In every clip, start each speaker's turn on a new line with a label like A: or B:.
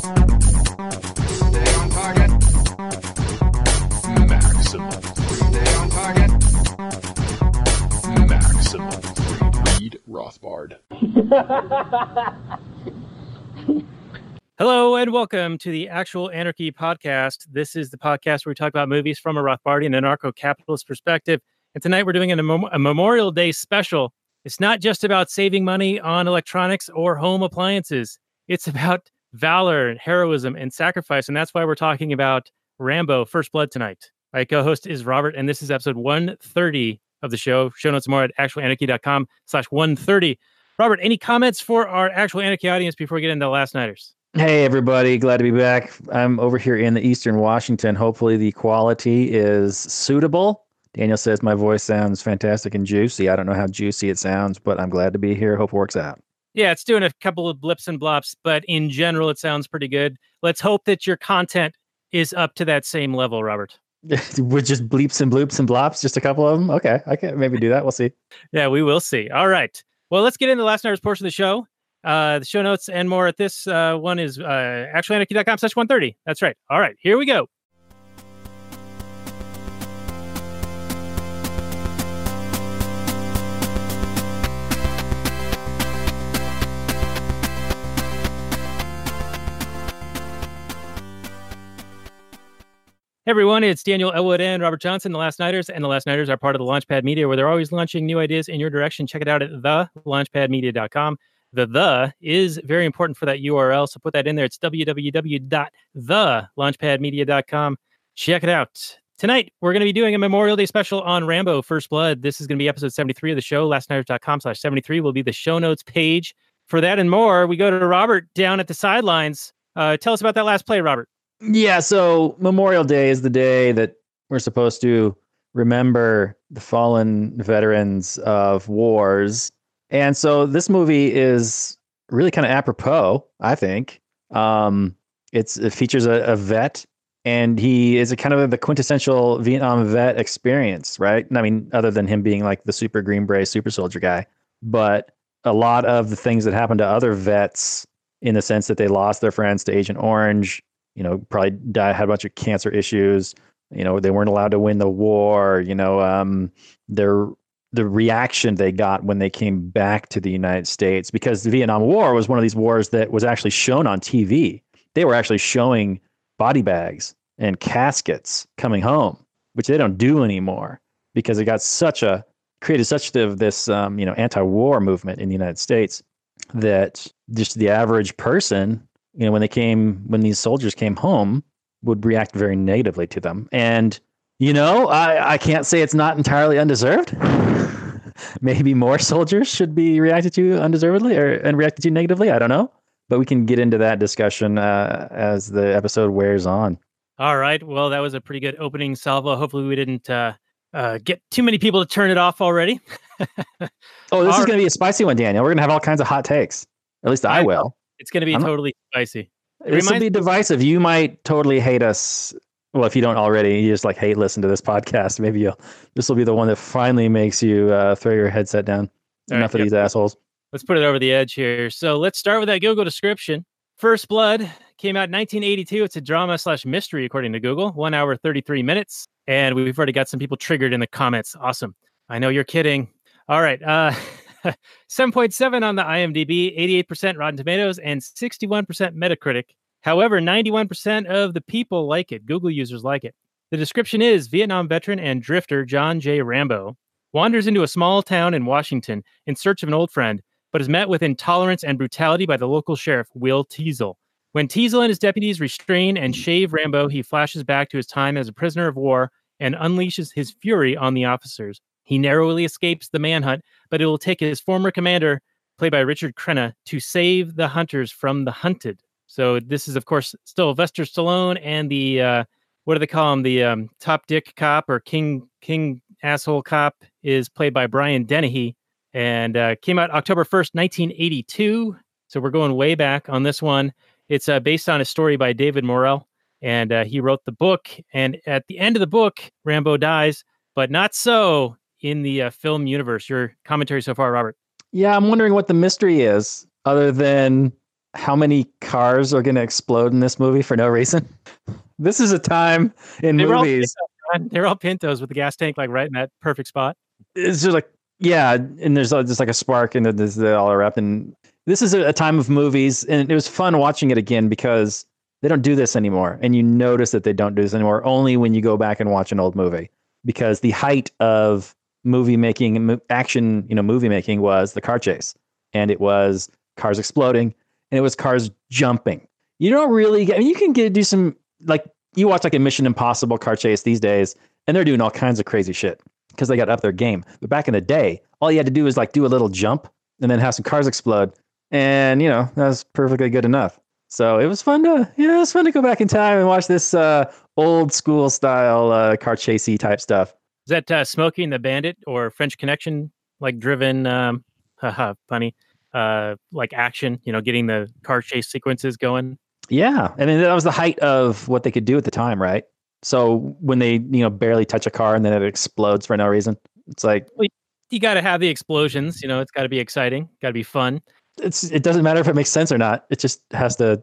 A: Hello and welcome to the Actual Anarchy podcast. This is the podcast where we talk about movies from a Rothbardian anarcho-capitalist perspective. And tonight we're doing a, mem- a Memorial Day special. It's not just about saving money on electronics or home appliances. It's about valor, and heroism, and sacrifice. And that's why we're talking about Rambo First Blood tonight. My co-host is Robert, and this is episode 130 of the show. Show notes more at actualanarchy.com slash 130. Robert, any comments for our actual anarchy audience before we get into last nighters?
B: Hey, everybody. Glad to be back. I'm over here in the Eastern Washington. Hopefully, the quality is suitable. Daniel says my voice sounds fantastic and juicy. I don't know how juicy it sounds, but I'm glad to be here. Hope it works out.
A: Yeah, it's doing a couple of blips and blops, but in general, it sounds pretty good. Let's hope that your content is up to that same level, Robert.
B: With just bleeps and bloops and blops, just a couple of them. Okay, I can maybe do that. We'll see.
A: Yeah, we will see. All right. Well, let's get into the last night's portion of the show. Uh, the show notes and more at this uh, one is uh, actualanarchy.com slash 130. That's right. All right, here we go. Everyone, it's Daniel Elwood and Robert Johnson, the Last Nighters, and the Last Nighters are part of the Launchpad Media, where they're always launching new ideas in your direction. Check it out at thelaunchpadmedia.com. The the is very important for that URL, so put that in there. It's www.thelaunchpadmedia.com. Check it out. Tonight, we're going to be doing a Memorial Day special on Rambo First Blood. This is going to be episode 73 of the show. Lastnighters.com slash 73 will be the show notes page. For that and more, we go to Robert down at the sidelines. Uh, tell us about that last play, Robert.
B: Yeah, so Memorial Day is the day that we're supposed to remember the fallen veterans of wars. And so this movie is really kind of apropos, I think. Um, it's it features a, a vet and he is a kind of the quintessential Vietnam vet experience, right? I mean, other than him being like the super green beret super soldier guy, but a lot of the things that happened to other vets in the sense that they lost their friends to Agent Orange, you know, probably died, had a bunch of cancer issues. You know, they weren't allowed to win the war. You know, um, their the reaction they got when they came back to the United States because the Vietnam War was one of these wars that was actually shown on TV. They were actually showing body bags and caskets coming home, which they don't do anymore because it got such a created such the, this um, you know anti-war movement in the United States that just the average person you know when they came when these soldiers came home would react very negatively to them. And you know i i can't say it's not entirely undeserved. Maybe more soldiers should be reacted to undeservedly or and reacted to negatively. I don't know. But we can get into that discussion uh, as the episode wears on.
A: All right. Well, that was a pretty good opening salvo. Hopefully, we didn't uh, uh, get too many people to turn it off already.
B: oh this
A: All
B: is going to be a spicy one daniel. We're going to have all kinds of hot takes. At least i
A: I-
B: will
A: It's going to be
B: I'm not-
A: totally spicy. It
B: this will be divisive you might totally hate us well if you don't already you just like hate listen to this podcast maybe you'll this will be the one that finally makes you uh, throw your headset down
A: All
B: enough
A: right,
B: of
A: yep.
B: these assholes
A: Let's put it over the edge here. So let's start with that Google description. First Blood came out in 1982. It's a drama slash mystery, according to Google. One hour, 33 minutes. And we've already got some people triggered in the comments. Awesome. I know you're kidding. All right. Uh, 7.7 on the IMDb, 88% Rotten Tomatoes, and 61% Metacritic. However, 91% of the people like it. Google users like it. The description is Vietnam veteran and drifter John J. Rambo wanders into a small town in Washington in search of an old friend, but is met with intolerance and brutality by the local sheriff, Will Teasle. When Teasle and his deputies restrain and shave Rambo, he flashes back to his time as a prisoner of war and unleashes his fury on the officers. He narrowly escapes the manhunt, but it will take his former commander, played by Richard Crenna, to save the hunters from the hunted. So this is, of course, still Sylvester Stallone and the uh, what do they call him? The um, top dick cop or king king asshole cop is played by Brian Dennehy, and uh, came out October first, nineteen eighty two. So we're going way back on this one. It's uh, based on a story by David Morrell, and uh, he wrote the book. And at the end of the book, Rambo dies, but not so in the uh, film universe. Your commentary so far, Robert?
B: Yeah, I'm wondering what the mystery is, other than how many cars are going to explode in this movie for no reason. This is a time in
A: They were all
B: movies.
A: Pintos. They're all Pintos with the gas tank like right in that perfect spot.
B: It's just like yeah, and there's uh, just like a spark, and there's they all erupt. And this is a time of movies, and it was fun watching it again because they don't do this anymore, and you notice that they don't do this anymore only when you go back and watch an old movie because the height of movie making action, you know, movie making was the car chase, and it was cars exploding, and it was cars jumping. You don't really get. I mean, you can get do some like you watch like a Mission Impossible car chase these days, and they're doing all kinds of crazy shit because they got up their game. But back in the day, all you had to do was like do a little jump and then have some cars explode, and you know that was perfectly good enough. So it was fun to yeah, it was fun to go back in time and watch this uh, old school style uh, car chasey type stuff.
A: Is that uh, Smokey and the Bandit or French Connection like driven? Um, haha, funny. Uh, like action, you know, getting the car chase sequences going.
B: Yeah, I mean that was the height of what they could do at the time, right? So when they you know barely touch a car and then it explodes for no reason, it's like
A: You got to have the explosions. You know, it's got to be exciting. Got to be fun.
B: it's it doesn't matter if it makes sense or not. It just has to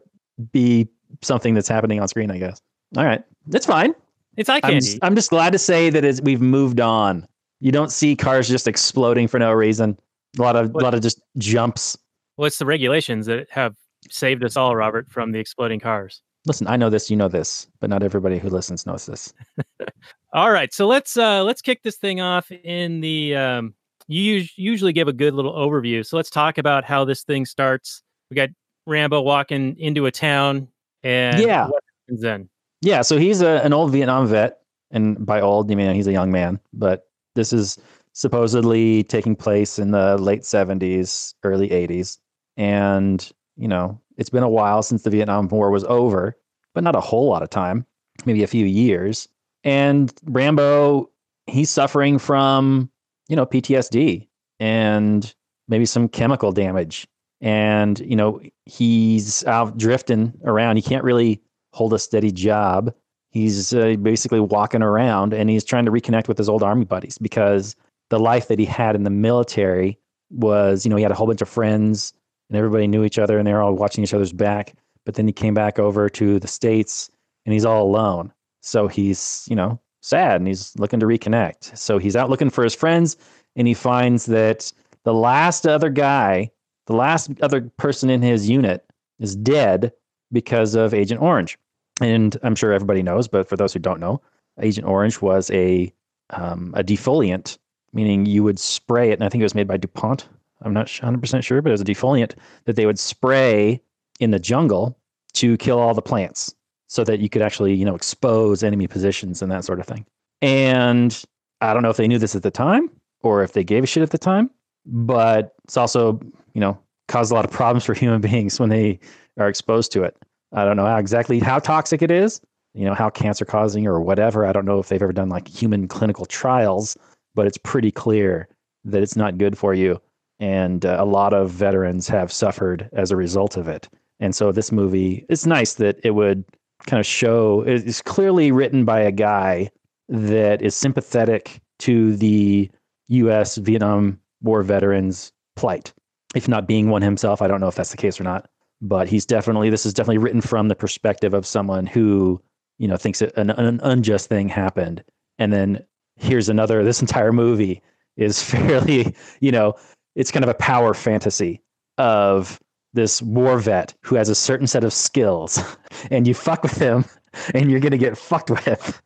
B: be something that's happening on screen, I guess. All right, it's fine.
A: It's eye
B: I'm, just- I'm just glad to say that it's, we've moved on. You don't see cars just exploding for no reason. A lot of
A: What-
B: lot of just jumps.
A: well, it's the regulations that have saved us all, Robert, from the exploding cars.
B: Listen, I know this, you know this, but not everybody who listens knows this.
A: All right, so let's uh let's kick this thing off in the um you usually give a good little overview. So let's talk about how this thing starts. We got Rambo walking into a town and
B: Yeah.
A: what happens then?
B: Yeah, so he's a, an old Vietnam vet, and by old, you mean he's a young man. But this is supposedly taking place in the late 70s, early 80s. And, you know, it's been a while since the Vietnam War was over, but not a whole lot of time, maybe a few years. And Rambo, he's suffering from, you know, PTSD and maybe some chemical damage. And, you know, he's out drifting around. He can't really hold a steady job. He's uh, basically walking around and he's trying to reconnect with his old army buddies because the life that he had in the military was, you know, he had a whole bunch of friends and everybody knew each other and they were all watching each other's back. But then he came back over to the States and he's all alone. So he's, you know, sad and he's looking to reconnect. So he's out looking for his friends and he finds that the last other guy, the last other person in his unit is dead because of Agent Orange. And I'm sure everybody knows, but for those who don't know, Agent Orange was a um, a defoliant, meaning you would spray it. And I think it was made by DuPont. I'm not 100% sure, but it was a defoliant that they would spray in the jungle to kill all the plants so that you could actually, you know, expose enemy positions and that sort of thing. And I don't know if they knew this at the time or if they gave a shit at the time, but it's also, you know, caused a lot of problems for human beings when they are exposed to it. I don't know exactly how toxic it is, you know, how cancer causing or whatever. I don't know if they've ever done like human clinical trials, but it's pretty clear that it's not good for you. And uh, a lot of veterans have suffered as a result of it. And so this movie, it's nice that it would kind of show it's clearly written by a guy that is sympathetic to the US Vietnam War veterans' plight. If not being one himself, I don't know if that's the case or not but he's definitely this is definitely written from the perspective of someone who you know thinks an, an unjust thing happened. And then here's another this entire movie is fairly you know it's kind of a power fantasy of this war vet who has a certain set of skills and you fuck with him and you're going to get fucked with.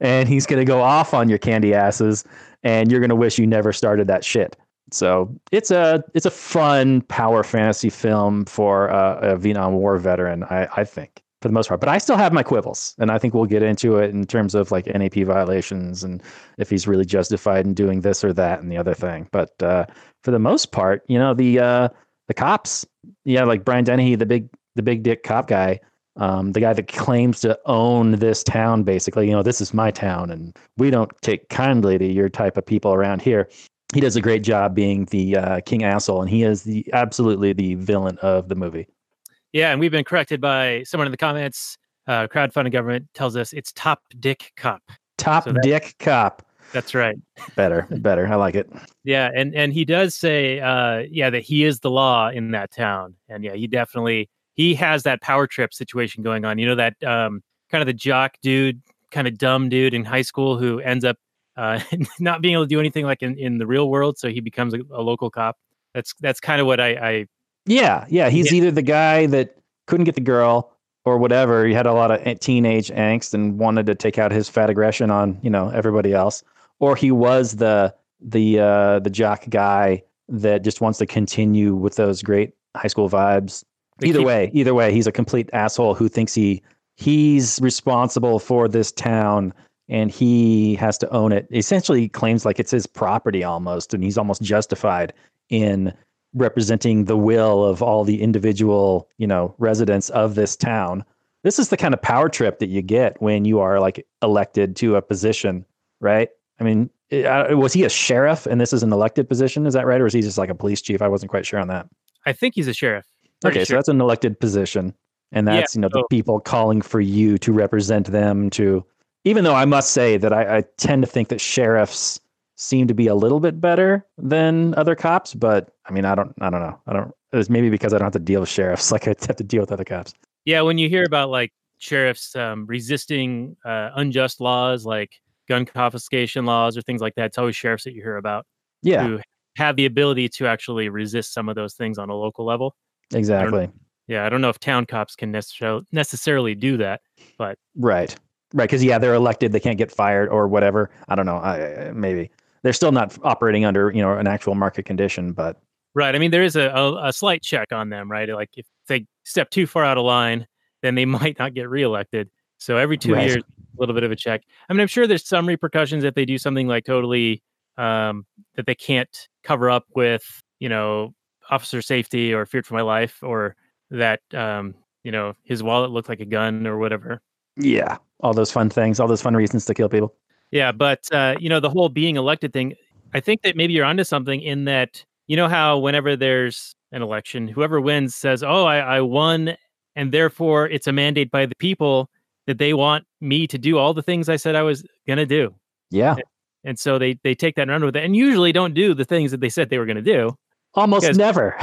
B: And he's going to go off on your candy asses and you're going to wish you never started that shit so it's a it's a fun power fantasy film for a Vietnam War veteran, I, I think, for the most part. But I still have my quibbles, and I think we'll get into it in terms of like NAP violations and if he's really justified in doing this or that and the other thing. But uh, for the most part, you know, the uh, the cops, yeah, like Brian Dennehy, the big the big dick cop guy, um, the guy that claims to own this town, basically, you know, this is my town, and we don't take kindly to your type of people around here. He does a great job being the uh, king asshole, and he is the absolutely the villain of the movie.
A: Yeah, and we've been corrected by someone in the comments. Uh, crowdfunding government tells us it's Top Dick Cop.
B: Top
A: So
B: dick cop.
A: That's right.
B: Better, better. I like it.
A: Yeah, and and he does say, uh, yeah, that he is the law in that town, and yeah, he definitely he has that power trip situation going on. You know that um, kind of the jock dude, kind of dumb dude in high school who ends up uh, not being able to do anything like in, in the real world, so he becomes a, a local cop. That's that's kind of what I, I
B: Yeah, yeah. He's either the guy that couldn't get the girl or whatever. He had a lot of teenage angst and wanted to take out his fat aggression on you know everybody else, or he was the the uh, the jock guy that just wants to continue with those great high school vibes.
A: they
B: either
A: keep-
B: way, either way, he's a complete asshole who thinks he he's responsible for this town and he has to own it. Essentially, claims like it's his property almost, and he's almost justified in representing the will of all the individual, you know, residents of this town. This is the kind of power trip that you get when you are like elected to a position, right? I mean, was he a sheriff and this is an elected position? Is that right? Or is he just like a police chief? I wasn't quite sure on that.
A: I think he's a sheriff. Pretty
B: Okay, so that's an elected position, and
A: Yeah,
B: that's you know the people calling for you to represent them. To even though I must say that I, I tend to think that sheriffs seem to be a little bit better than other cops, but I mean I don't I don't know I don't. It's maybe because I don't have to deal with sheriffs like I have to deal with other cops.
A: Yeah, when you hear about like sheriffs um, resisting uh, unjust laws like gun confiscation laws or things like that, it's always sheriffs that you hear about
B: Yeah,
A: who have the ability to actually resist some of those things on a local level.
B: exactly.
A: Yeah, I don't know if town cops can necessarily necessarily do that.
B: But right, right. Because yeah, they're elected; they can't get fired or whatever. I don't know. I, maybe they're still not operating under you know an actual market condition, but
A: Right. I mean, there is a, a, a slight check on them, right? Like if they step too far out of line, then they might not get reelected. So every two
B: Right.
A: years, a little bit of a check. I mean, I'm sure there's some repercussions if they do something like totally um, that they can't cover up with, you know, officer safety or feared for my life or that, um, you know, his wallet looked like a gun or whatever.
B: Yeah, all those fun things, all those fun reasons to kill people.
A: Yeah, but uh, you know, the whole being elected thing, I think that maybe you're onto something in that you know how whenever there's an election, whoever wins says, Oh, I, I won, and therefore it's a mandate by the people that they want me to do all the things I said I was gonna do.
B: Yeah,
A: And so they they take that and run with it and usually don't do the things that they said they were gonna do.
B: almost never.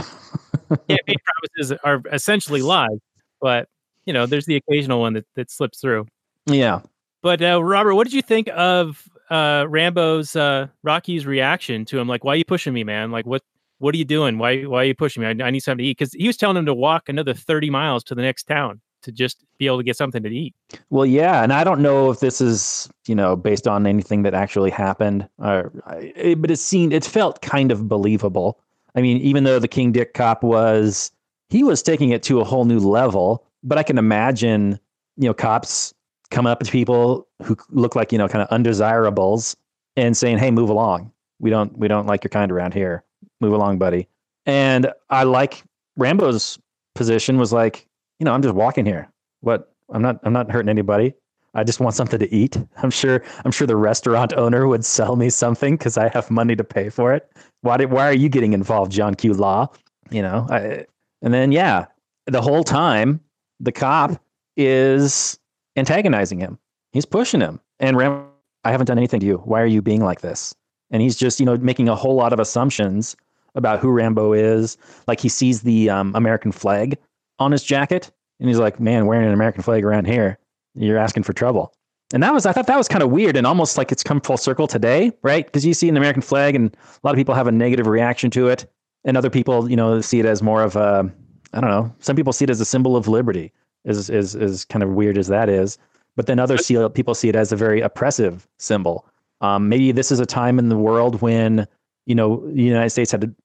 A: Campaign promises are essentially lies, but you know, there's the occasional one that, that slips through.
B: yeah.
A: But uh, Robert, what did you think of uh, Rambo's uh, Rocky's reaction to him? Like, why are you pushing me, man? Like, what what are you doing? Why why are you pushing me? I, I need something to eat because he was telling him to walk another thirty miles to the next town to just be able to get something to eat.
B: Well, yeah, and I don't know if this is you know based on anything that actually happened, or it, but it seemed it felt kind of believable. I mean, even though the King Dick cop was he was taking it to a whole new level, but I can imagine you know cops coming up to people who look like you know kind of undesirables and saying, "Hey, move along. We don't we don't like your kind around here. Move along, buddy." And I like Rambo's position was like, you know, I'm just walking here. What? I'm not I'm not hurting anybody. I just want something to eat. I'm sure I'm sure the restaurant owner would sell me something because I have money to pay for it. Why did why are you getting involved, John Q. Law? You know, I, and then yeah, the whole time the cop is antagonizing him. He's pushing him. And Ram, I haven't done anything to you. Why are you being like this? And he's just, you know, making a whole lot of assumptions about who Rambo is. Like he sees the um, American flag on his jacket and he's like, man, wearing an American flag around here, you're asking for trouble. And that was, I thought that was kind of weird and almost like it's come full circle today, right? Because you see an American flag and a lot of people have a negative reaction to it. And other people, you know, see it as more of a, I don't know, some people see it as a symbol of liberty, is, is, is kind of weird as that is. But then other see people see it as a very oppressive symbol. Um, maybe this is a time in the world when, you know, the United States had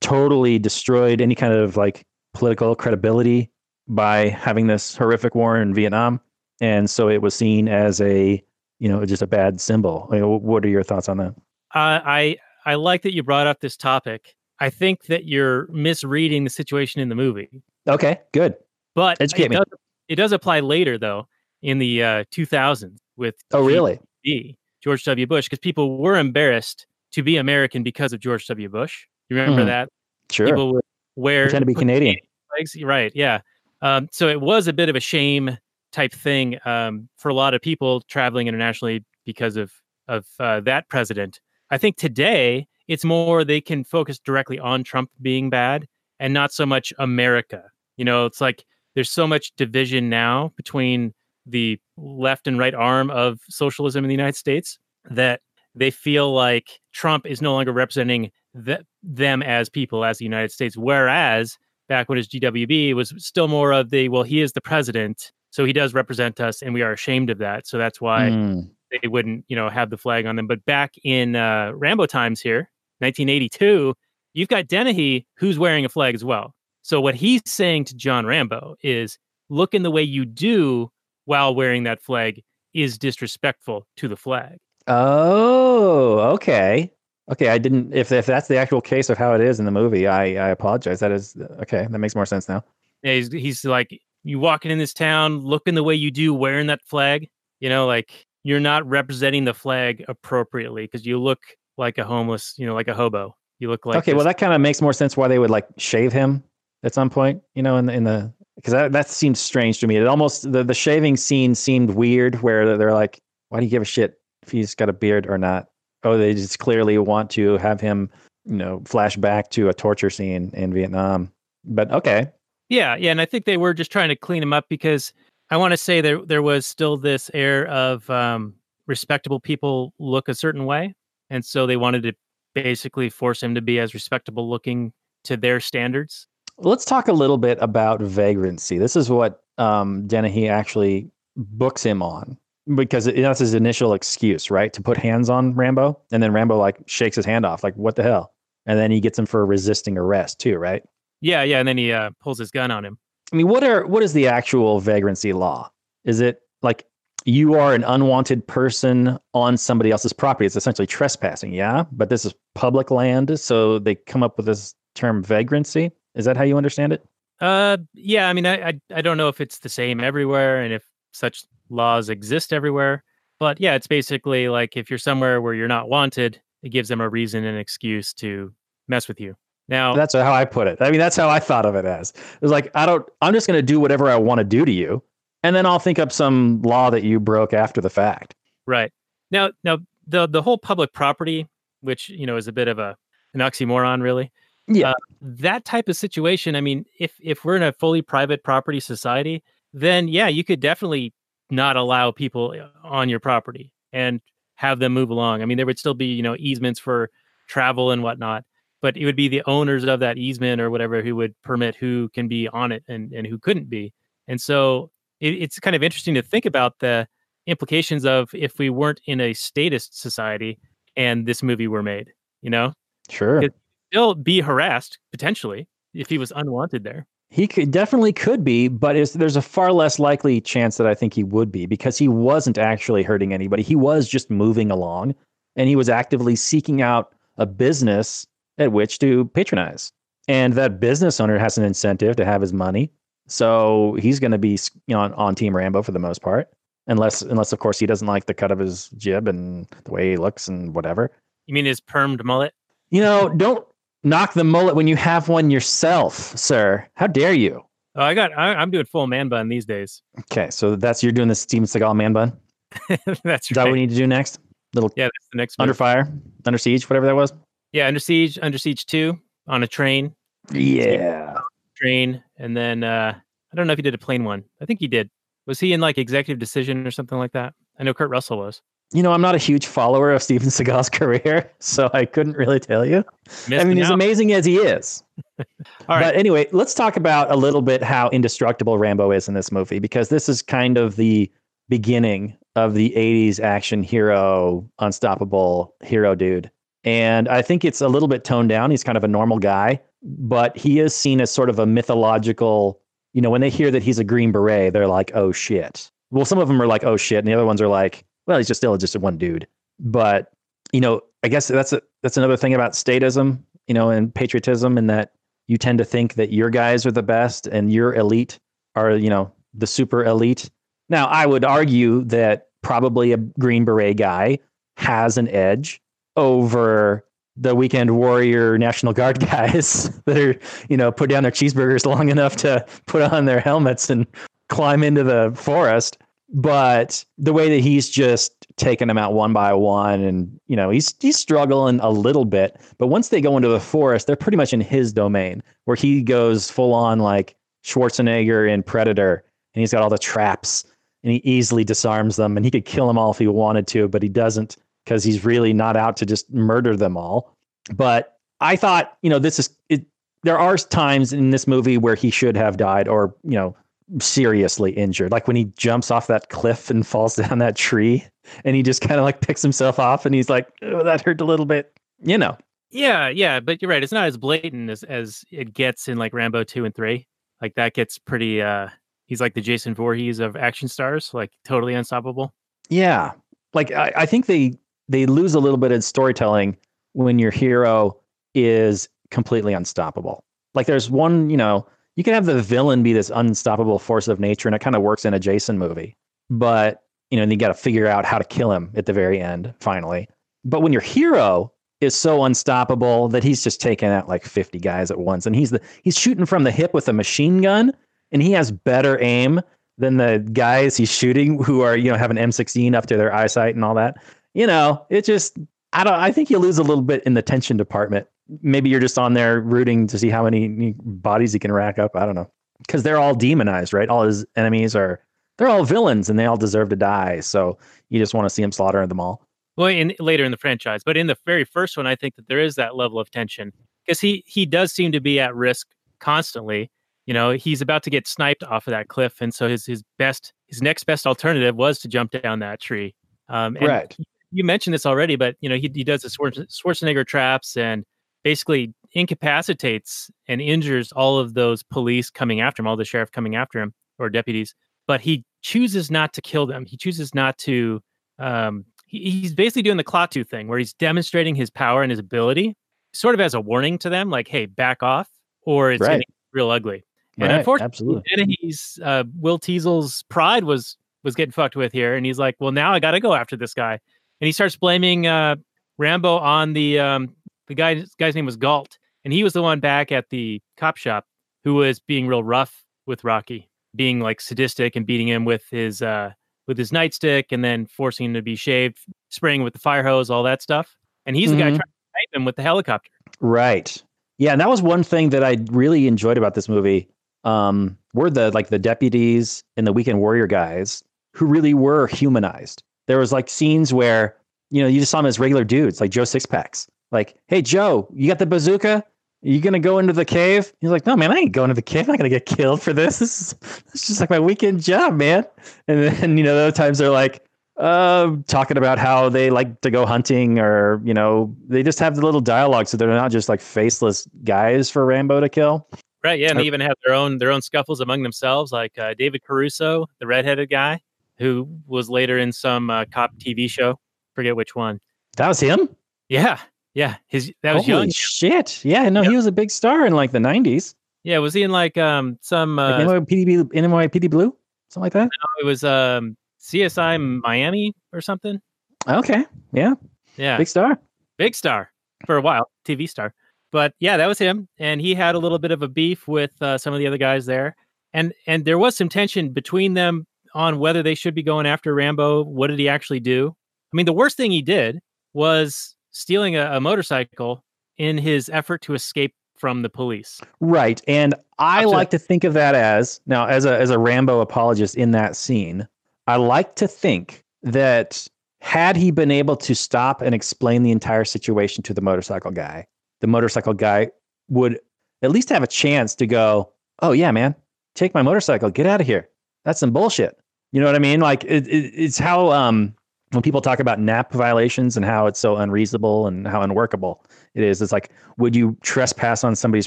B: totally destroyed any kind of like political credibility by having this horrific war in Vietnam, and so it was seen as a you know just a bad symbol. I mean, what are your thoughts on that?
A: Uh, I I like that you brought up this topic. I think that you're misreading the situation in the movie.
B: Okay, good.
A: But
B: Educate
A: it
B: me.
A: does, it does apply later though in the uh, 2000s with
B: Oh, really?
A: GW, George W. Bush because people were embarrassed to be American because of George W. Bush. You remember
B: Mhm.
A: that
B: Sure.
A: people would wear
B: Pretend to be Canadian.
A: flags. Right. Yeah. Um, so it was a bit of a shame type thing um, for a lot of people traveling internationally because of of uh, that president. I think today it's more they can focus directly on Trump being bad and not so much America. You know, it's like there's so much division now between the left and right arm of socialism in the United States that they feel like Trump is no longer representing th- them as people, as the United States. Whereas back when his GWB was still more of the, well, he is the president, so he does represent us, and we are ashamed of that. So that's why
B: Mm.
A: they wouldn't, you know, have the flag on them. But back in uh, Rambo times here, 1982, you've got Dennehy who's wearing a flag as well. So what he's saying to John Rambo is, look in the way you do while wearing that flag is disrespectful to the flag.
B: Oh, okay. Okay, I didn't. If if that's the actual case of how it is in the movie, I I apologize. That is okay. That makes more sense now.
A: Yeah, he's, he's like, you walking in this town, looking the way you do wearing that flag, you know, like you're not representing the flag appropriately because you look like a homeless, you know, like a hobo. You look like
B: okay, well that kind of makes more sense why they would like shave him at some point. You know, in the in the because that that seems strange to me. It almost the the shaving scene seemed weird, where they're like, why do you give a shit if he's got a beard or not? Oh, they just clearly want to have him, you know, flash back to a torture scene in Vietnam. But okay,
A: Yeah, yeah, and I think they were just trying to clean him up because I want to say there there was still this air of um, respectable people look a certain way, and so they wanted to basically force him to be as respectable looking to their standards.
B: Let's talk a little bit about vagrancy. This is what um, Dennehy actually books him on because it- that's his initial excuse, right? To put hands on Rambo, and then Rambo like shakes his hand off, like what the hell? And then he gets him for resisting arrest too, right?
A: Yeah, yeah, and then he uh, pulls his gun on him.
B: I mean, what are what is the actual vagrancy law? Is it like you are an unwanted person on somebody else's property? It's essentially trespassing, yeah. But this is public land, so they come up with this term vagrancy. Is that how you understand it?
A: Uh, yeah, I mean, I, I I don't know if it's the same everywhere and if such laws exist everywhere, but yeah, it's basically like if you're somewhere where you're not wanted, it gives them a reason and excuse to mess with you. Now,
B: That's how I put it. I mean, that's how I thought of it as. It was like I don't. I'm just going to do whatever I want to do to you, and then I'll think up some law that you broke after the fact.
A: Right. Now now the the whole public property, which you know is a bit of a an oxymoron really.
B: Yeah.
A: Uh, that type of situation, I mean, if if we're in a fully private property society, then yeah, you could definitely not allow people uh, on your property and have them move along. I mean, there would still be, you know, easements for travel and whatnot, but it would be the owners of that easement or whatever who would permit who can be on it and, and who couldn't be. And so it, it's kind of interesting to think about the implications of if we weren't in a statist society and this movie were made, you know,
B: Sure.
A: It- still be harassed potentially if he was unwanted there.
B: He could definitely could be, but there's a far less likely chance that I think he would be because he wasn't actually hurting anybody. He was just moving along, and he was actively seeking out a business at which to patronize. And that business owner has an incentive to have his money, so he's going to be you know, on, on Team Rambo for the most part, unless unless of course he doesn't like the cut of his jib and the way he looks and whatever.
A: You mean his permed mullet?
B: You know, don't knock the mullet when you have one yourself, sir. How dare you?
A: Oh, I got. I, I'm doing full man bun these days.
B: Okay, so that's you're doing the Steven Seagal man bun.
A: that's
B: Is
A: right.
B: that what we need to do next? Little
A: yeah, that's the next.
B: under
A: Under,
B: fire, under siege, whatever that was.
A: yeah, under siege, under siege two on a train,
B: Yeah.
A: train, and then uh I don't know if he did a plane one. I think he did. Was he in like executive decision or something like that? I know Kurt Russell was.
B: You know, I'm not a huge follower of Steven Seagal's career, so I couldn't really tell you. I mean, as amazing as he is.
A: All right.
B: But anyway, let's talk about a little bit how indestructible Rambo is in this movie because this is kind of the beginning of the 80s action hero, unstoppable hero dude. And I think it's a little bit toned down. He's kind of a normal guy, but he is seen as sort of a mythological, you know, when they hear that he's a Green Beret, they're like, oh shit. Well, some of them are like, oh shit. And the other ones are like, well, he's just still just one dude. But, you know, I guess that's a, that's another thing about statism, you know, and patriotism, in that you tend to think that your guys are the best and your elite are you know the super elite. Now, I would argue that probably a Green Beret guy has an edge over the weekend warrior national guard guys that are you know put down their cheeseburgers long enough to put on their helmets and climb into the forest. But the way that he's just taking them out one by one and you know he's he's struggling a little bit. But once they go into the forest they're pretty much in his domain where he goes full on like Schwarzenegger in Predator and he's got all the traps and he easily disarms them and he could kill them all if he wanted to but he doesn't because he's really not out to just murder them all but I thought you know this is it there are times in this movie where he should have died or you know seriously injured. Like when he jumps off that cliff and falls down that tree and he just kind of like picks himself off and he's like, oh, that hurt a little bit, you know.
A: Yeah, yeah, but you're right. It's not as blatant as as it gets in like Rambo two and three. Like that gets pretty. uh He's like the Jason Voorhees of action stars, like totally unstoppable.
B: Yeah, like I, I think they they lose a little bit of storytelling when your hero is completely unstoppable. Like there's one, you know, you can have the villain be this unstoppable force of nature, and it kind of works in a Jason movie. But you know, and you got to figure out how to kill him at the very end, finally. But when your hero is so unstoppable that he's just taking out like 50 guys at once, and he's the he's shooting from the hip with a machine gun, and he has better aim than the guys he's shooting who are you know have an M16 up to their eyesight and all that. You know, it just I don't. I think you lose a little bit in the tension department. Maybe you're just on there rooting to see how many bodies he can rack up. I don't know because they're all demonized, right? All his enemies are they're all villains and they all deserve to die. So you just want to see him slaughter them all.
A: Well, in later in the franchise, but in the very first one, I think that there is that level of tension because he he does seem to be at risk constantly. You know, he's about to get sniped off of that cliff, and so his his best his next best alternative was to jump down that tree. Um, and
B: Right.
A: You mentioned this already, but you know he he does the Schwarzenegger traps and basically incapacitates and injures all of those police coming after him, all the sheriff coming after him or deputies. But he chooses not to kill them. He chooses not to. Um, he, he's basically doing the Klaatu thing, where he's demonstrating his power and his ability, sort of as a warning to them, like, "Hey, back off, or it's
B: Right.
A: getting real ugly." And
B: Right,
A: unfortunately,
B: absolutely.
A: Dennehy's uh, Will Teasle's pride was was getting fucked with here, and he's like, "Well, now I got to go after this guy," and he starts blaming uh, Rambo on the um, the guy. Guy's name was Galt, and he was the one back at the cop shop who was being real rough with Rocky, being like sadistic and beating him with his uh, with his nightstick, and then forcing him to be shaved, spraying with the fire hose, all that stuff. And he's the guy
B: Mhm.
A: trying to snipe him with the helicopter.
B: Right. Yeah, and that was one thing that I really enjoyed about this movie. Um, were the like the deputies and the weekend warrior guys who really were humanized. There was like scenes where you know you just saw them as regular dudes, like Joe Sixpacks. Like, hey Joe, you got the bazooka? Are you gonna go into the cave? He's like, no man, I ain't going to the cave. I'm not gonna get killed for this. This is this is just like my weekend job, man. And then you know, other times they're like, uh, talking about how they like to go hunting, or you know, they just have the little dialogue, so they're not just like faceless guys for Rambo to kill.
A: Right. Yeah. And
B: Uh,
A: they even have their own their own scuffles among themselves, like uh, David Caruso, the redheaded guy, who was later in some uh, cop TV show. Forget which one.
B: That was him.
A: Yeah. Yeah. His that was
B: Holy
A: young.
B: shit! Yeah, no, he was a big star in like the '90s.
A: Yeah. Was he in like um some uh
B: Like NYPD, NYPD Blue, something like that.
A: it was um CSI Miami or something?
B: Okay, yeah,
A: Yeah.
B: big star.
A: big star for a while, TV star. But yeah, that was him, and he had a little bit of a beef with uh, some of the other guys there, and and there was some tension between them on whether they should be going after Rambo. What did he actually do? I mean, the worst thing he did was stealing a, a motorcycle in his effort to escape from the police.
B: Right. And I
A: to-
B: like to think of that as now as a as a Rambo apologist in that scene, I like to think that had he been able to stop and explain the entire situation to the motorcycle guy, the motorcycle guy would at least have a chance to go, "Oh yeah, man, take my motorcycle, get out of here. That's some bullshit." You know what I mean? Like it, it, it's how um when people talk about NAP violations and how it's so unreasonable and how unworkable it is, it's like would you trespass on somebody's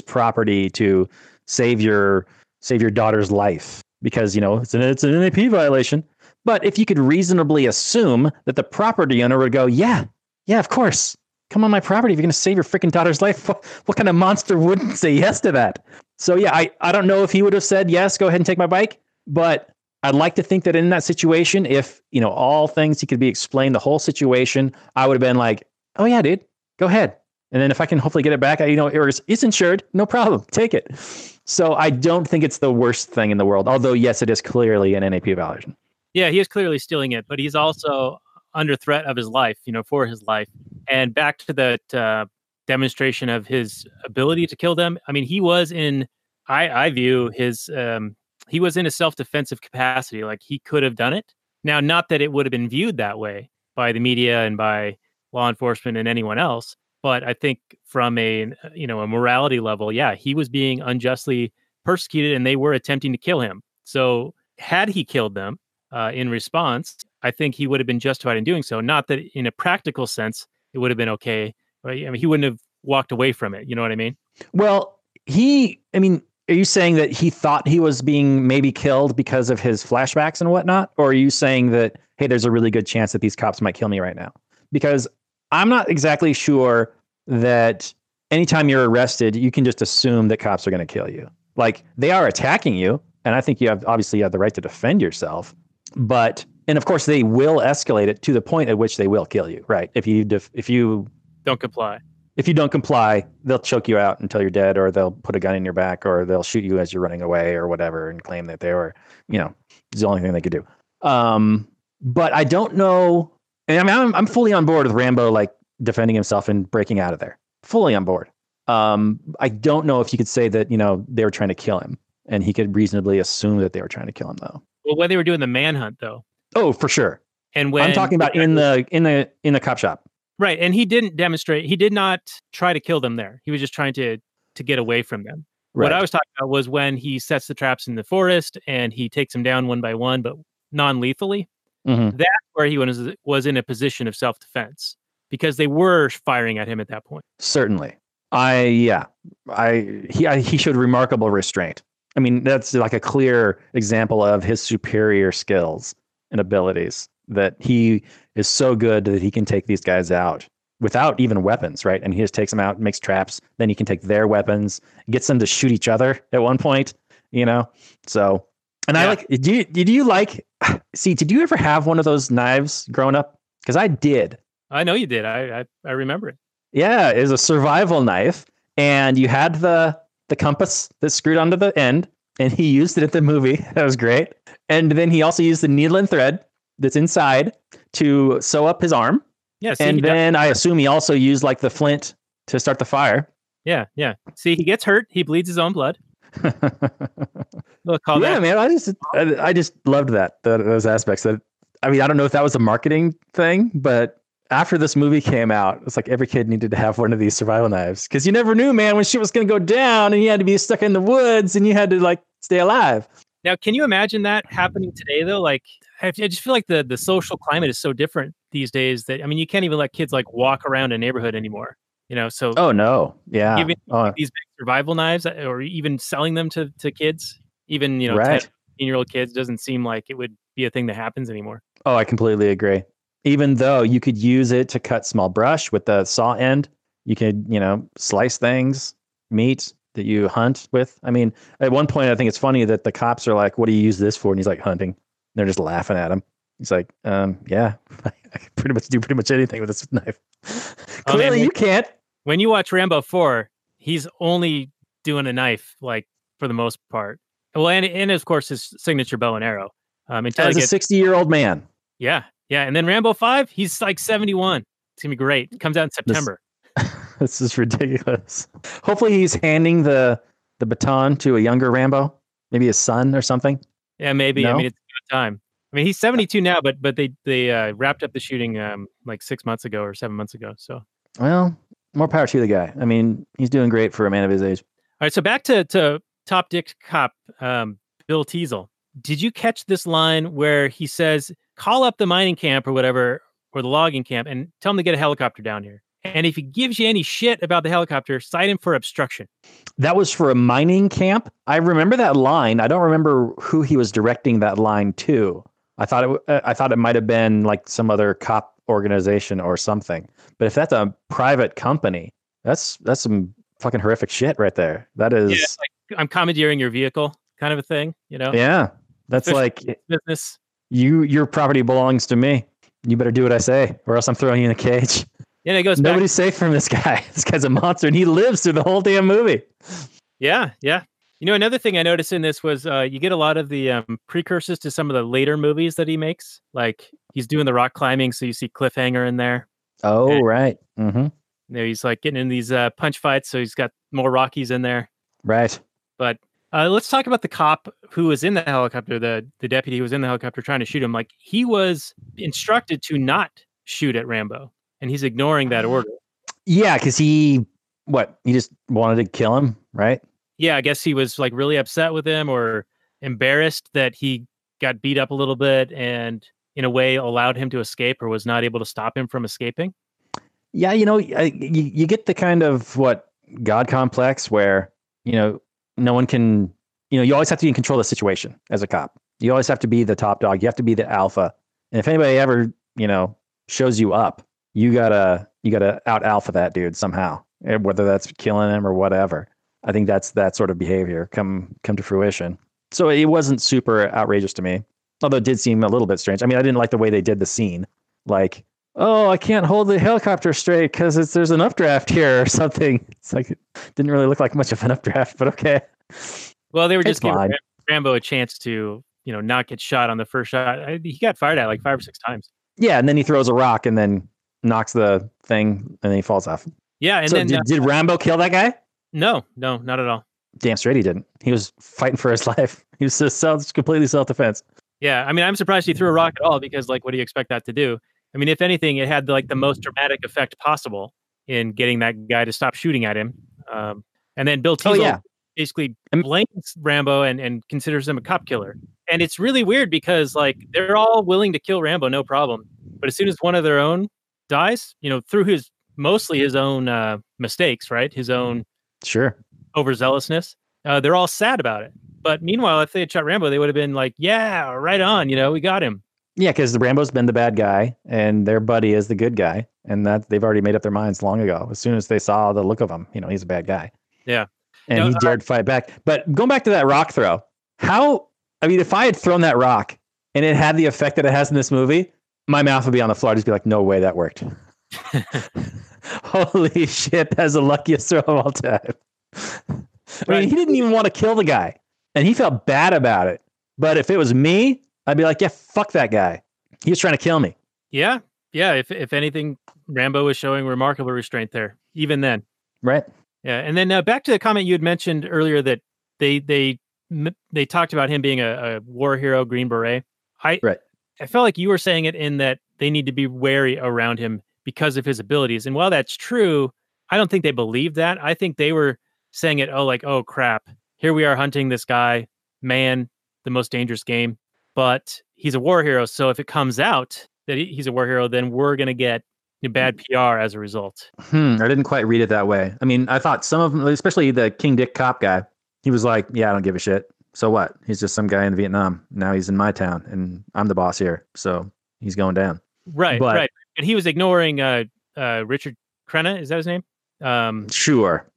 B: property to save your save your daughter's life because you know it's an it's an NAP violation. But if you could reasonably assume that the property owner would go, yeah, yeah, of course, come on my property if you're going to save your freaking daughter's life. What, what kind of monster wouldn't say yes to that? So yeah, I I don't know if he would have said yes, go ahead and take my bike, But I'd like to think that in that situation, if you know all things he could be explained, the whole situation, I would have been like, "Oh yeah, dude, go ahead." And then if I can hopefully get it back, I- you know, it's, insured, no problem, take it. So I don't think it's the worst thing in the world. Although yes, it is clearly an NAP violation.
A: Yeah, he is clearly stealing it, but he's also under threat of his life, you know, for his life. And back to that uh, demonstration of his ability to kill them. I mean, he was in, I, I view his, um, he was in a self defensive capacity. Like he could have done it. Now, not that it would have been viewed that way by the media and by law enforcement and anyone else, but I think from a, you know, a morality level, yeah, he was being unjustly persecuted and they were attempting to kill him. So had he killed them, uh, in response, I think he would have been justified in doing so. Not that in a practical sense it would have been okay. Right? I mean, he wouldn't have walked away from it. You know what I mean?
B: Well, he, I mean, are you saying that he thought he was being maybe killed because of his flashbacks and whatnot? Or are you saying that, hey, there's a really good chance that these cops might kill me right now? Because I'm not exactly sure that anytime you're arrested, you can just assume that cops are going to kill you. Like they are attacking you. And I think you have obviously you have the right to defend yourself. But, and of course, they will escalate it to the point at which they will kill you, right? If you, def- if you,
A: Don't comply.
B: If you don't comply, they'll choke you out until you're dead, or they'll put a gun in your back, or they'll shoot you as you're running away, or whatever, and claim that they were, you know, it's the only thing they could do. Um, but I don't know. And I mean, I'm, I'm fully on board with Rambo, like defending himself and breaking out of there. Fully on board. Um, I don't know if you could say that, you know, they were trying to kill him, and he could reasonably assume that they were trying to kill him, though.
A: Well, when they were doing the manhunt, though,
B: Oh, for sure.
A: and when
B: I'm talking about in the in the in the cop shop.
A: Right, and he didn't demonstrate. He did not try to kill them there. He was just trying to to get away from them.
B: Right.
A: What I was talking about was when he sets the traps in the forest and he takes them down one by one, but non-lethally.
B: Mhm.
A: Where he was was in a position of self-defense because they were firing at him at that point.
B: Certainly. I yeah. I he I, he showed remarkable restraint. I mean, that's like a clear example of his superior skills and abilities that he is so good that he can take these guys out without even weapons, right? And he just takes them out, makes traps, then he can take their weapons, gets them to shoot each other at one point, you know. So, and I like did you did you like see, did you ever have one of those knives growing up? Cuz I did.
A: I know you did. I I, I remember it.
B: Yeah, it was a survival knife, and you had the the compass that screwed onto the end, and he used it at the movie. That was great. And then he also used the needle and thread that's inside to sew up his arm.
A: Yeah. See,
B: and then I assume he also used like the flint to start the fire.
A: yeah, yeah. See, he gets hurt. He bleeds his own blood. Call
B: yeah,
A: that.
B: man, I just I, I just loved that, that those aspects. That I mean, I don't know if that was a marketing thing, but after this movie came out, it's like every kid needed to have one of these survival knives because you never knew, man, when shit was going to go down, and you had to be stuck in the woods, and you had to like stay alive.
A: Now, can you imagine that happening today though? Like, I, just feel like the the social climate is so different these days that I mean, you can't even let kids like walk around a neighborhood anymore. You know, so
B: Oh no, yeah,
A: Even-
B: oh,
A: these big survival knives, uh, or even selling them to to kids, even you know,
B: Right.
A: 10, year old kids, doesn't seem like it would be a thing that happens anymore.
B: oh, I completely agree. Even though you could use it to cut small brush with the saw end, you could you know slice things, meat that you hunt with. I mean, at one point, I think it's funny that the cops are like, "What do you use this for?" And he's like, "Hunting." They're just laughing at him. He's like, um, "Yeah, I can pretty much do pretty much anything with this knife."
A: Oh, man,
B: Clearly, you can't.
A: When you watch Rambo four, he's only doing a knife, like for the most part. Well, and and of course his signature bow and arrow. Um, until
B: As a sixty-year-old man,
A: Yeah, yeah, and then Rambo Five, he's like seventy one. It's gonna be great. It comes out in September.
B: this is ridiculous. Hopefully, he's handing the the baton to a younger Rambo, maybe his son or something.
A: Yeah, maybe. I
B: No?
A: mean, it's time. I mean, he's seventy two now, but but they they uh, wrapped up the shooting um like six months ago or seven months ago. So
B: Well, more power to the guy. I mean, he's doing great for a man of his age.
A: All right, so back to to Top Dick Cop, um, Bill Teasle. Did you catch this line where he says, "Call up the mining camp or whatever, or the logging camp, and tell them to get a helicopter down here." And if he gives you any shit about the helicopter, cite him for obstruction.
B: That was for a mining camp. I remember that line. I don't remember who he was directing that line to. I thought it. uh, I thought it might have been like some other cop organization or something. But if that's a private company, that's that's some fucking horrific shit right there. That is.
A: Yeah, like I'm commandeering your vehicle, kind of a thing. You know.
B: Yeah. That's
A: Fish-
B: like
A: business.
B: you your property belongs to me. You better do what I say, or else I'm throwing you in a cage.
A: Yeah, it goes back.
B: Nobody's safe from this guy. This guy's a monster, and he lives through the whole damn movie.
A: Yeah, yeah. You know, another thing I noticed in this was uh, you get a lot of the um, precursors to some of the later movies that he makes. Like he's doing the rock climbing, so you see Cliffhanger in there.
B: Oh,
A: Okay.
B: right. Mm-hmm.
A: You know, he's like getting in these uh, punch fights, so he's got more Rockies in there.
B: Right.
A: But uh, let's talk about the cop who was in the helicopter, the the deputy who was in the helicopter trying to shoot him. Like he was instructed to not shoot at Rambo, and he's ignoring that order.
B: Yeah, because he what he just wanted to kill him, right?
A: Yeah, I guess he was like really upset with him or embarrassed that he got beat up a little bit, and in a way allowed him to escape or was not able to stop him from escaping.
B: Yeah, you know, I, you, you get the kind of what God complex where you know no one can. You know, you always have to be in control of the situation as a cop. You always have to be the top dog. You have to be the alpha. And if anybody ever, you know, shows you up, you gotta you gotta out alpha that dude somehow, eh, whether that's killing him or whatever. I think that's that sort of behavior come come to fruition. So it wasn't super outrageous to me, although it did seem a little bit strange. I mean, I didn't like the way they did the scene, like, oh, I can't hold the helicopter straight because it's there's an updraft here or something. It's like it didn't really look like much of an updraft, but okay.
A: Well, they were
B: It's
A: just giving
B: fine.
A: Ram- Rambo a chance to, you know, not get shot on the first shot. I, he got fired at like five or six times.
B: Yeah, and then he throws a rock and then knocks the thing and then he falls off.
A: Yeah, and
B: so
A: then
B: did,
A: uh,
B: did Rambo kill that guy?
A: no, no, not at all.
B: Damn straight he didn't. He was fighting for his life. He was just self, completely self defense.
A: Yeah, I mean, I'm surprised he threw a rock at all because, like, what do you expect that to do? I mean, if anything, it had like the most dramatic effect possible in getting that guy to stop shooting at him. Um, and then Bill
B: Oh yeah,
A: basically blames Rambo and, and considers him a cop killer. And it's really weird because like they're all willing to kill Rambo, no problem. But as soon as one of their own dies, you know, through his mostly his own uh, mistakes, right? His own
B: sure.
A: overzealousness, uh, they're all sad about it. But meanwhile, if they had shot Rambo, they would have been like, "Yeah, right on," you know, we got him.
B: Yeah, because the Rambo's been the bad guy and their buddy is the good guy, and that they've already made up their minds long ago. As soon as they saw the look of him, you know, he's a bad guy.
A: Yeah.
B: and
A: No,
B: he
A: uh,
B: dared fight back. But going back to that rock throw, how? I mean, if I had thrown that rock and it had the effect that it has in this movie, my mouth would be on the floor. I'd just be like, "No way, that worked." Holy shit, that's the luckiest throw of all time. I mean, he didn't even want to kill the guy, and he felt bad about it. But if it was me, I'd be like, "Yeah, fuck that guy. He was trying to kill me."
A: Yeah, yeah. If if anything, Rambo was showing remarkable restraint there, even then.
B: Right?
A: Yeah, and then uh, back to the comment you had mentioned earlier that they they they talked about him being a, a war hero, Green Beret. I
B: Right.
A: I felt like you were saying it in that they need to be wary around him because of his abilities. And while that's true, I don't think they believed that. I think they were saying it, oh, like, oh crap, here we are hunting this guy, man, the most dangerous game. But he's a war hero, so if it comes out that he's a war hero, then we're gonna get bad PR as a result.
B: Hmm. I didn't quite read it that way. I mean, I thought some of them, especially the King Dick cop guy, he was like, "Yeah, I don't give a shit. So what? He's just some guy in Vietnam. Now he's in my town, and I'm the boss here. So he's going down."
A: Right,
B: But-
A: right. And he was ignoring uh, uh, Richard Crenna. Is that his name? Um,
B: Sure.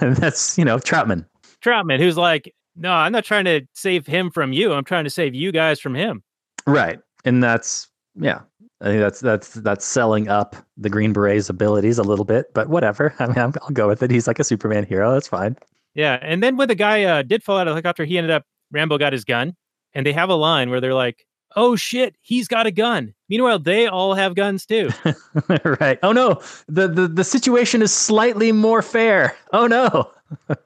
B: and that's you know Troutman.
A: Troutman, who's like, no, I'm not trying to save him from you. I'm trying to save you guys from him.
B: Right. And that's yeah. I think that's that's that's selling up the Green Beret's abilities a little bit, but whatever. I mean, I'm, I'll go with it. He's like a Superman hero. That's fine.
A: Yeah. And then when the guy uh, did fall out of the helicopter, he ended up, Rambo got his gun. And they have a line where they're like, oh shit, he's got a gun. Meanwhile, they all have guns too.
B: right. Oh no. The, the the situation is slightly more fair. Oh no.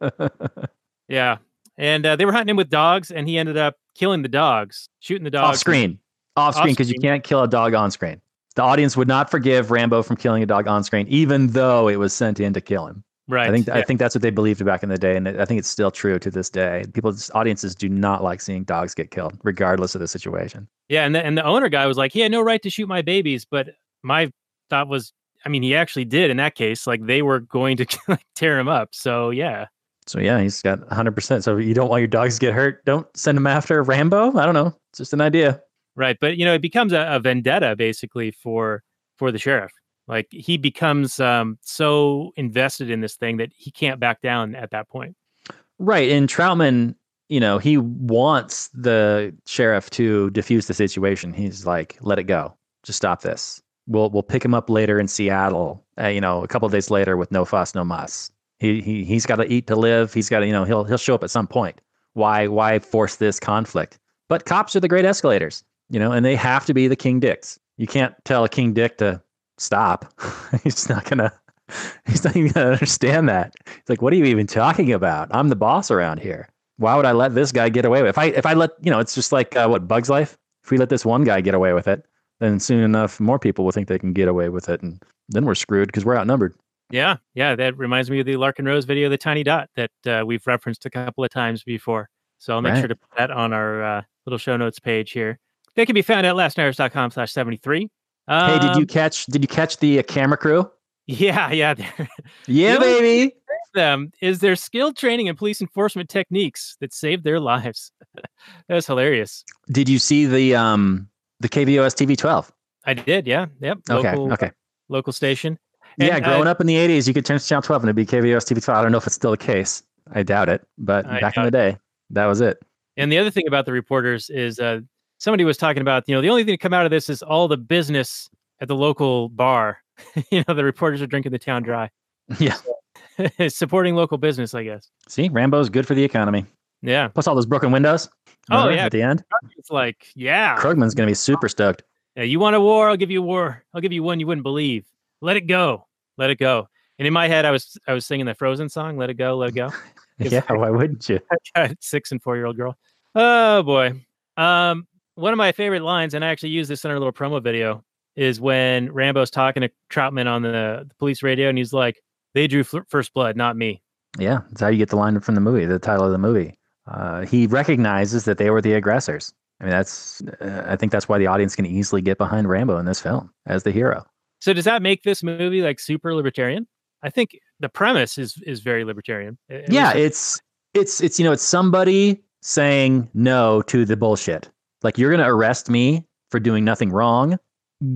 A: yeah. And uh, they were hunting him with dogs, and he ended up killing the dogs, shooting the dogs.
B: off screen. Off screen because you can't kill a dog on screen. The audience would not forgive Rambo from killing a dog on screen, even though it was sent in to kill him.
A: Right.
B: I think I think that's what they believed back in the day, and I think it's still true to this day. People, audiences do not like seeing dogs get killed, regardless of the situation.
A: Yeah, and the, and the owner guy was like, he had no right to shoot my babies, but my thought was, I mean, he actually did in that case. Like they were going to like, tear him up. So yeah,
B: So yeah, he's got 100. percent So you don't want your dogs to get hurt. Don't send them after Rambo. I don't know. It's just an idea.
A: right. But you know, it becomes a, a vendetta basically for for the sheriff. Like he becomes um, so invested in this thing that he can't back down at that point.
B: Right. And Troutman, you know, he wants the sheriff to defuse the situation. He's like, let it go. Just stop this. We'll we'll pick him up later in Seattle. Uh, you know, a couple days later with no fuss, no muss. He he he's got to eat to live. He's got to you know he'll he'll show up at some point. Why why force this conflict? But cops are the great escalators, you know, and they have to be the king dicks. You can't tell a king dick to stop. he's not gonna. He's not even gonna understand that. He's like, "What are you even talking about? I'm the boss around here. Why would I let this guy get away with? If I if I let you know, it's just like uh, what Bugs Life. If we let this one guy get away with it, then soon enough, more people will think they can get away with it, and then we're screwed because we're outnumbered.
A: Yeah, yeah, that reminds me of the Larken Rose video, the tiny dot that uh, we've referenced a couple of times before. So I'll make
B: Right.
A: sure to put that on our uh, little show notes page here. They can be found at lastnighters.com slash 73.
B: Hey, did you
A: Um,
B: catch? Did you catch the uh, camera crew?
A: Yeah, yeah.
B: Yeah, baby.
A: them is their skilled training and police enforcement techniques that saved their lives. that was hilarious.
B: Did you see the um the KVOS TV twelve?
A: I did, yeah. Yep.
B: Okay,
A: Local,
B: okay.
A: local station.
B: yeah, growing
A: uh,
B: up in the '80s, you could turn to channel 12 and it'd be KVOS TV 12. I don't know if it's still the case. I doubt it, but
A: I
B: back in the day, that was it.
A: And the other thing about the reporters is uh, somebody was talking about, you know, the only thing to come out of this is all the business at the local bar. you know, the reporters are drinking the town dry,
B: Yeah.
A: supporting local business, I guess.
B: See, Rambo's good for the economy.
A: Yeah.
B: Plus all those broken windows.
A: Oh, yeah.
B: At the end,
A: It's like, yeah,
B: Krugman's gonna be super stoked.
A: yeah, you want a war? I'll give you a war. I'll give you one you wouldn't believe. Let it go. Let it go. And in my head, I was I was singing the Frozen song, "Let It Go, Let It Go."
B: Yeah, why wouldn't you?
A: six and four year old girl. Oh boy. Um, one of my favorite lines, and I actually use this in our little promo video, is when Rambo's talking to Troutman on the, the police radio, and he's like, "They drew f- first blood, not me."
B: Yeah, that's how you get the line from the movie, the title of the movie. Uh, he recognizes that they were the aggressors. I mean, that's. Uh, I think that's why the audience can easily get behind Rambo in this film as the hero.
A: So does that make this movie like super libertarian? I think the premise is is very libertarian. At
B: yeah it's it's it's you know it's somebody saying no to the bullshit like you're gonna arrest me for doing nothing wrong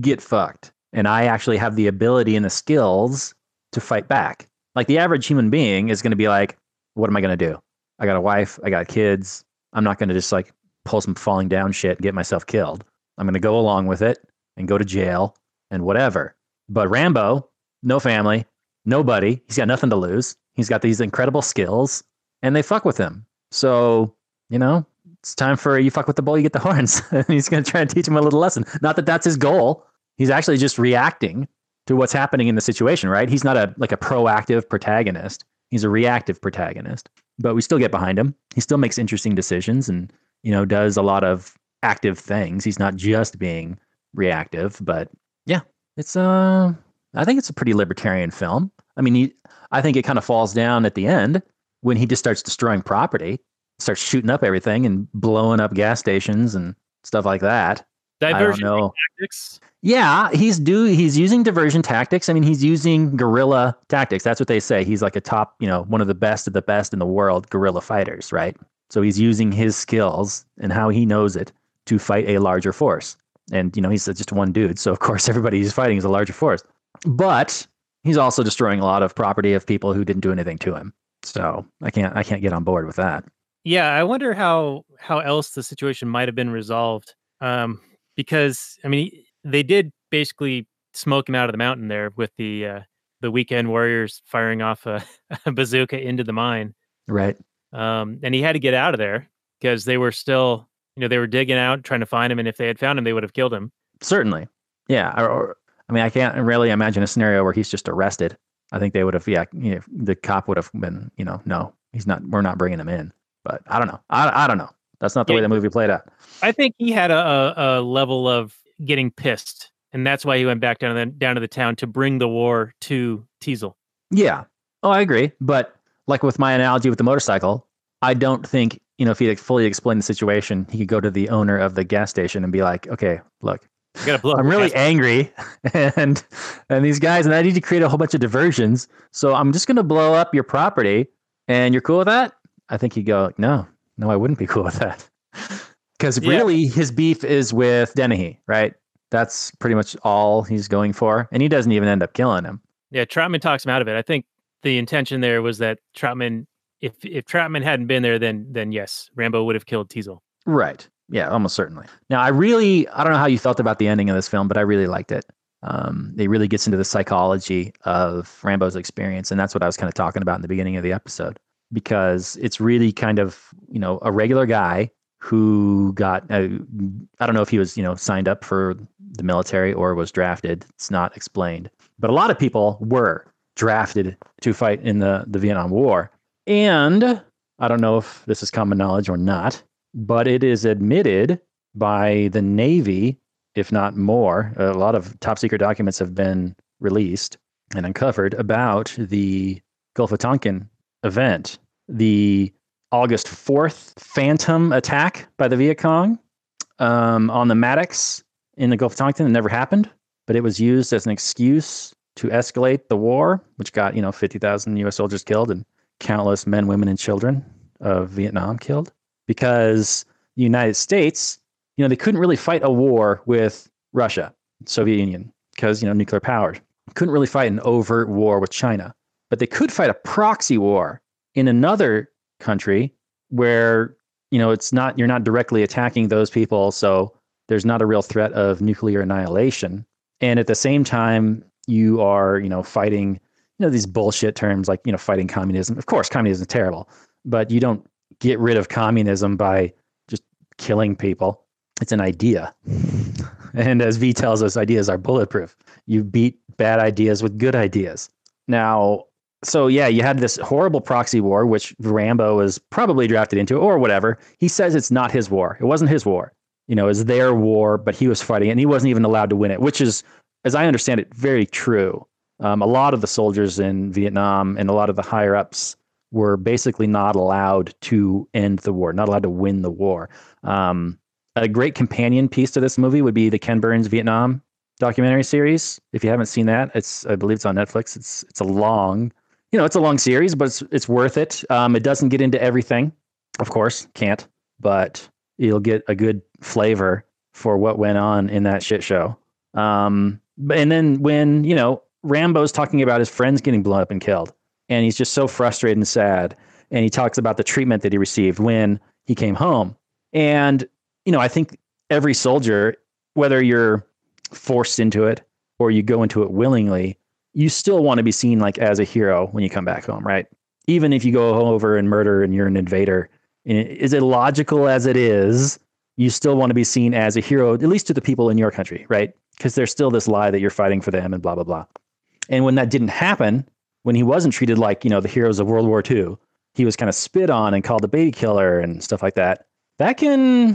B: get fucked. And i actually have the ability and the skills to fight back. Like the average human being is gonna be like what am i gonna do? I got a wife i got kids. I'm not gonna just like pull some falling down shit and get myself killed. I'm gonna go along with it and go to jail and whatever. But rambo no family nobody. He's got nothing to lose. He's got these incredible skills and they fuck with him. So, you know, it's time for you fuck with the bull, you get the horns. and he's going to try and teach him a little lesson. Not that that's his goal. He's actually just reacting to what's happening in the situation, right? He's not a like a proactive protagonist. He's a reactive protagonist. But we still get behind him. He still makes interesting decisions and, you know, does a lot of active things. He's not just being reactive, but yeah, it's uh I think it's a pretty libertarian film. I mean, he, I think it kind of falls down at the end when he just starts destroying property, starts shooting up everything and blowing up gas stations and stuff like that.
A: Diversion tactics.
B: Yeah, he's do he's using diversion tactics. I mean, he's using guerrilla tactics. That's what they say. He's like a top, you know, one of the best of the best in the world guerrilla fighters, right? So he's using his skills and how he knows it to fight a larger force. And you know, he's just one dude, so of course everybody he's fighting is a larger force. But he's also destroying a lot of property of people who didn't do anything to him. So I can't I can't get on board with that.
A: Yeah, I wonder how how else the situation might have been resolved. Um, because I mean, they did basically smoke him out of the mountain there with the uh, the weekend warriors firing off a, a bazooka into the mine.
B: Right.
A: Um, and he had to get out of there because they were still, you know, they were digging out trying to find him, and if they had found him, they would have killed him.
B: Certainly. Yeah. Or, or I mean, I can't really imagine a scenario where he's just arrested. I think they would have, yeah, you know, the cop would have been, you know, no, he's not, we're not bringing him in. But I don't know. I, I don't know. That's not the
A: Yeah.
B: way the movie played out.
A: I think he had a, a, level of getting pissed, and that's why he went back down to the, down to the town to bring the war to Teasle.
B: Yeah. Oh, I agree. But like with my analogy with the motorcycle, I don't think, you know, if he had fully explained the situation, he could go to the owner of the gas station and be like, okay, look,
A: blow.
B: I'm really angry, and and these guys, and I need to create a whole bunch of diversions. So I'm just going to blow up your property, and you're cool with that? I think he'd go, no, no, I wouldn't be cool with that, because
A: Yeah.
B: really his beef is with Dennehy, right? That's pretty much all he's going for, and he doesn't even end up killing him.
A: Yeah, Troutman talks him out of it. I think the intention there was that Troutman if if Troutman hadn't been there, then then yes, Rambo would have killed Teasle.
B: Right. Yeah, almost certainly. Now, I really, I don't know how you felt about the ending of this film, but I really liked it. Um, it really gets into the psychology of Rambo's experience, and that's what I was kind of talking about in the beginning of the episode, because it's really kind of, you know, a regular guy who got, uh, I don't know if he was, you know, signed up for the military or was drafted. It's not explained, but a lot of people were drafted to fight in the the Vietnam War, and I don't know if this is common knowledge or not, but it is admitted by the Navy, if not more. A lot of top secret documents have been released and uncovered about the Gulf of Tonkin event, the August 4th Phantom attack by the Viet Cong um, on the Maddox in the Gulf of Tonkin. It never happened, but it was used as an excuse to escalate the war, which got, you know, 50,000 US soldiers killed and countless men, women, and children of Vietnam killed because the United States, you know, they couldn't really fight a war with Russia, Soviet Union, because, you know, nuclear powered. Couldn't really fight an overt war with China, but they could fight a proxy war in another country where, you know, it's not, you're not directly attacking those people. So there's not a real threat of nuclear annihilation. And at the same time, you are, you know, fighting, you know, these bullshit terms like, you know, fighting communism. Of course, communism is terrible, but you don't get rid of communism by just killing people. It's an idea. and as V tells us, ideas are bulletproof. You beat bad ideas with good ideas. Now, so yeah, you had this horrible proxy war, which Rambo was probably drafted into, or whatever. He says it's not his war. It wasn't his war. You know, it's their war, but he was fighting it, and he wasn't even allowed to win it, which is, as I understand it, very true. Um, a lot of the soldiers in Vietnam and a lot of the higher ups were basically not allowed to end the war, not allowed to win the war. Um, a great companion piece to this movie would be the Ken Burns Vietnam documentary series. If you haven't seen that, it's I believe it's on Netflix. It's it's a long, you know, it's a long series, but it's it's worth it. Um, it doesn't get into everything, of course, can't, but you'll get a good flavor for what went on in that shit show. Um, and then when you know Rambo's talking about his friends getting blown up and killed, and he's just so frustrated and sad, and he talks about the treatment that he received when he came home, and you know, I think every soldier, whether you're forced into it or you go into it willingly, you still want to be seen like as a hero when you come back home, right? Even if you go over and murder and you're an invader, is it- logical as it is, you still want to be seen as a hero, at least to the people in your country, right? Because there's still this lie that you're fighting for them and blah, blah, blah. And when that didn't happen, when he wasn't treated like, you know, the heroes of World War II, he was kind of spit on and called a baby killer and stuff like that. That can,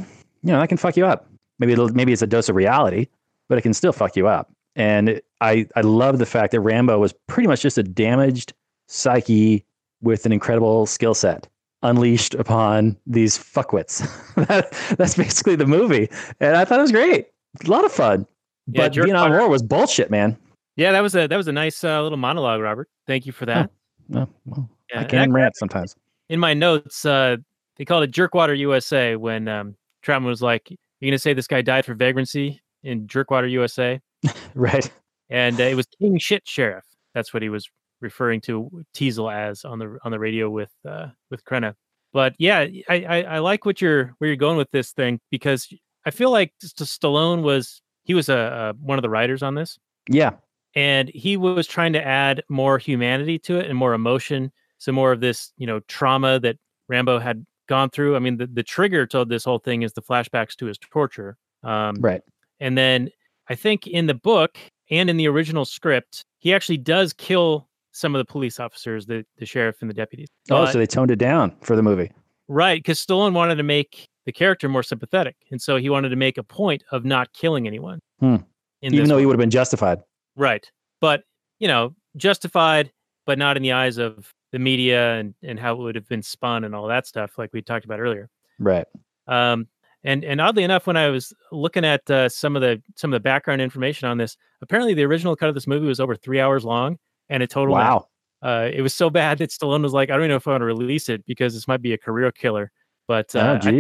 B: you know, that can fuck you up. Maybe maybe it's a dose of reality, but it can still fuck you up. And I, I love the fact that Rambo was pretty much just a damaged psyche with an incredible skill set unleashed upon these fuckwits. that, that's basically the movie. And I thought it was great. A lot of fun.
A: Yeah,
B: but Vietnam War was bullshit, man.
A: Yeah, that was a that was a nice uh, little monologue, Robert. Thank you for that.
B: Oh, well,
A: Yeah,
B: I can rant sometimes.
A: in my notes, uh, they called it Jerkwater USA when um, Troutman was like, "You're gonna say this guy died for vagrancy in Jerkwater USA?"
B: Right.
A: And uh, it was King Shit Sheriff. That's what he was referring to Teasle as on the on the radio with uh, with Crenna. But yeah, I, I I like what you're where you're going with this thing because I feel like Stallone was he was a, a one of the writers on this
B: Yeah.
A: and he was trying to add more humanity to it and more emotion some more of this you know trauma that rambo had gone through i mean the, the trigger to this whole thing is the flashbacks to his torture um,
B: Right.
A: and then i think in the book and in the original script he actually does kill some of the police officers the, the sheriff and the deputies
B: Oh,
A: But-
B: so they toned it down for the movie.
A: right because stallone wanted to make the character more sympathetic and so he wanted to make a point of not killing anyone
B: Hmm. Even though he would have been justified.
A: Right. But, you know, justified, but not in the eyes of the media and, and how it would have been spun and all that stuff, like we talked about earlier.
B: Right.
A: Um, and and oddly enough, when I was looking at uh, some of the some of the background information on this, apparently the original cut of this movie was over three hours long, and it totaled. out-
B: Wow.
A: Uh, it was so bad that Stallone was like, I don't even know if I want to release it because this might be a career killer. But
B: oh,
A: uh, I-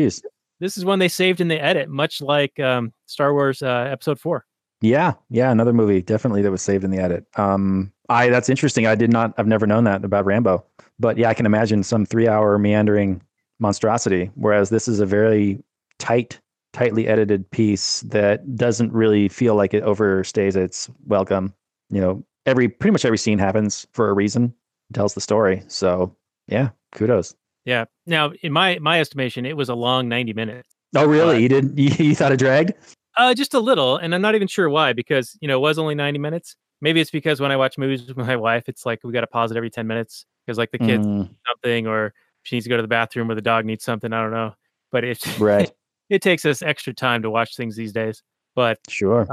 A: this is one they saved in the edit, much like um, Star Wars uh, Episode Four.
B: Yeah, yeah, another movie definitely that was saved in the edit. Um, I that's interesting. I did not. I've never known that about Rambo. But yeah, I can imagine some three-hour meandering monstrosity. Whereas this is a very tight, tightly edited piece that doesn't really feel like it overstays its welcome. You know, every pretty much every scene happens for a reason, tells the story. So yeah, kudos.
A: Yeah. Now, in my my estimation, it was a long 90 minutes.
B: Oh really?
A: Uh,
B: you did? You, you thought it dragged?
A: Uh, just a little, and I'm not even sure why because you know it was only 90 minutes. Maybe it's because when I watch movies with my wife, it's like we got to pause it every 10 minutes because like the kids
B: Mm,
A: something or she needs to go to the bathroom or the dog needs something. I don't know, but it's
B: right.
A: it takes us extra time to watch things these days. But
B: Sure.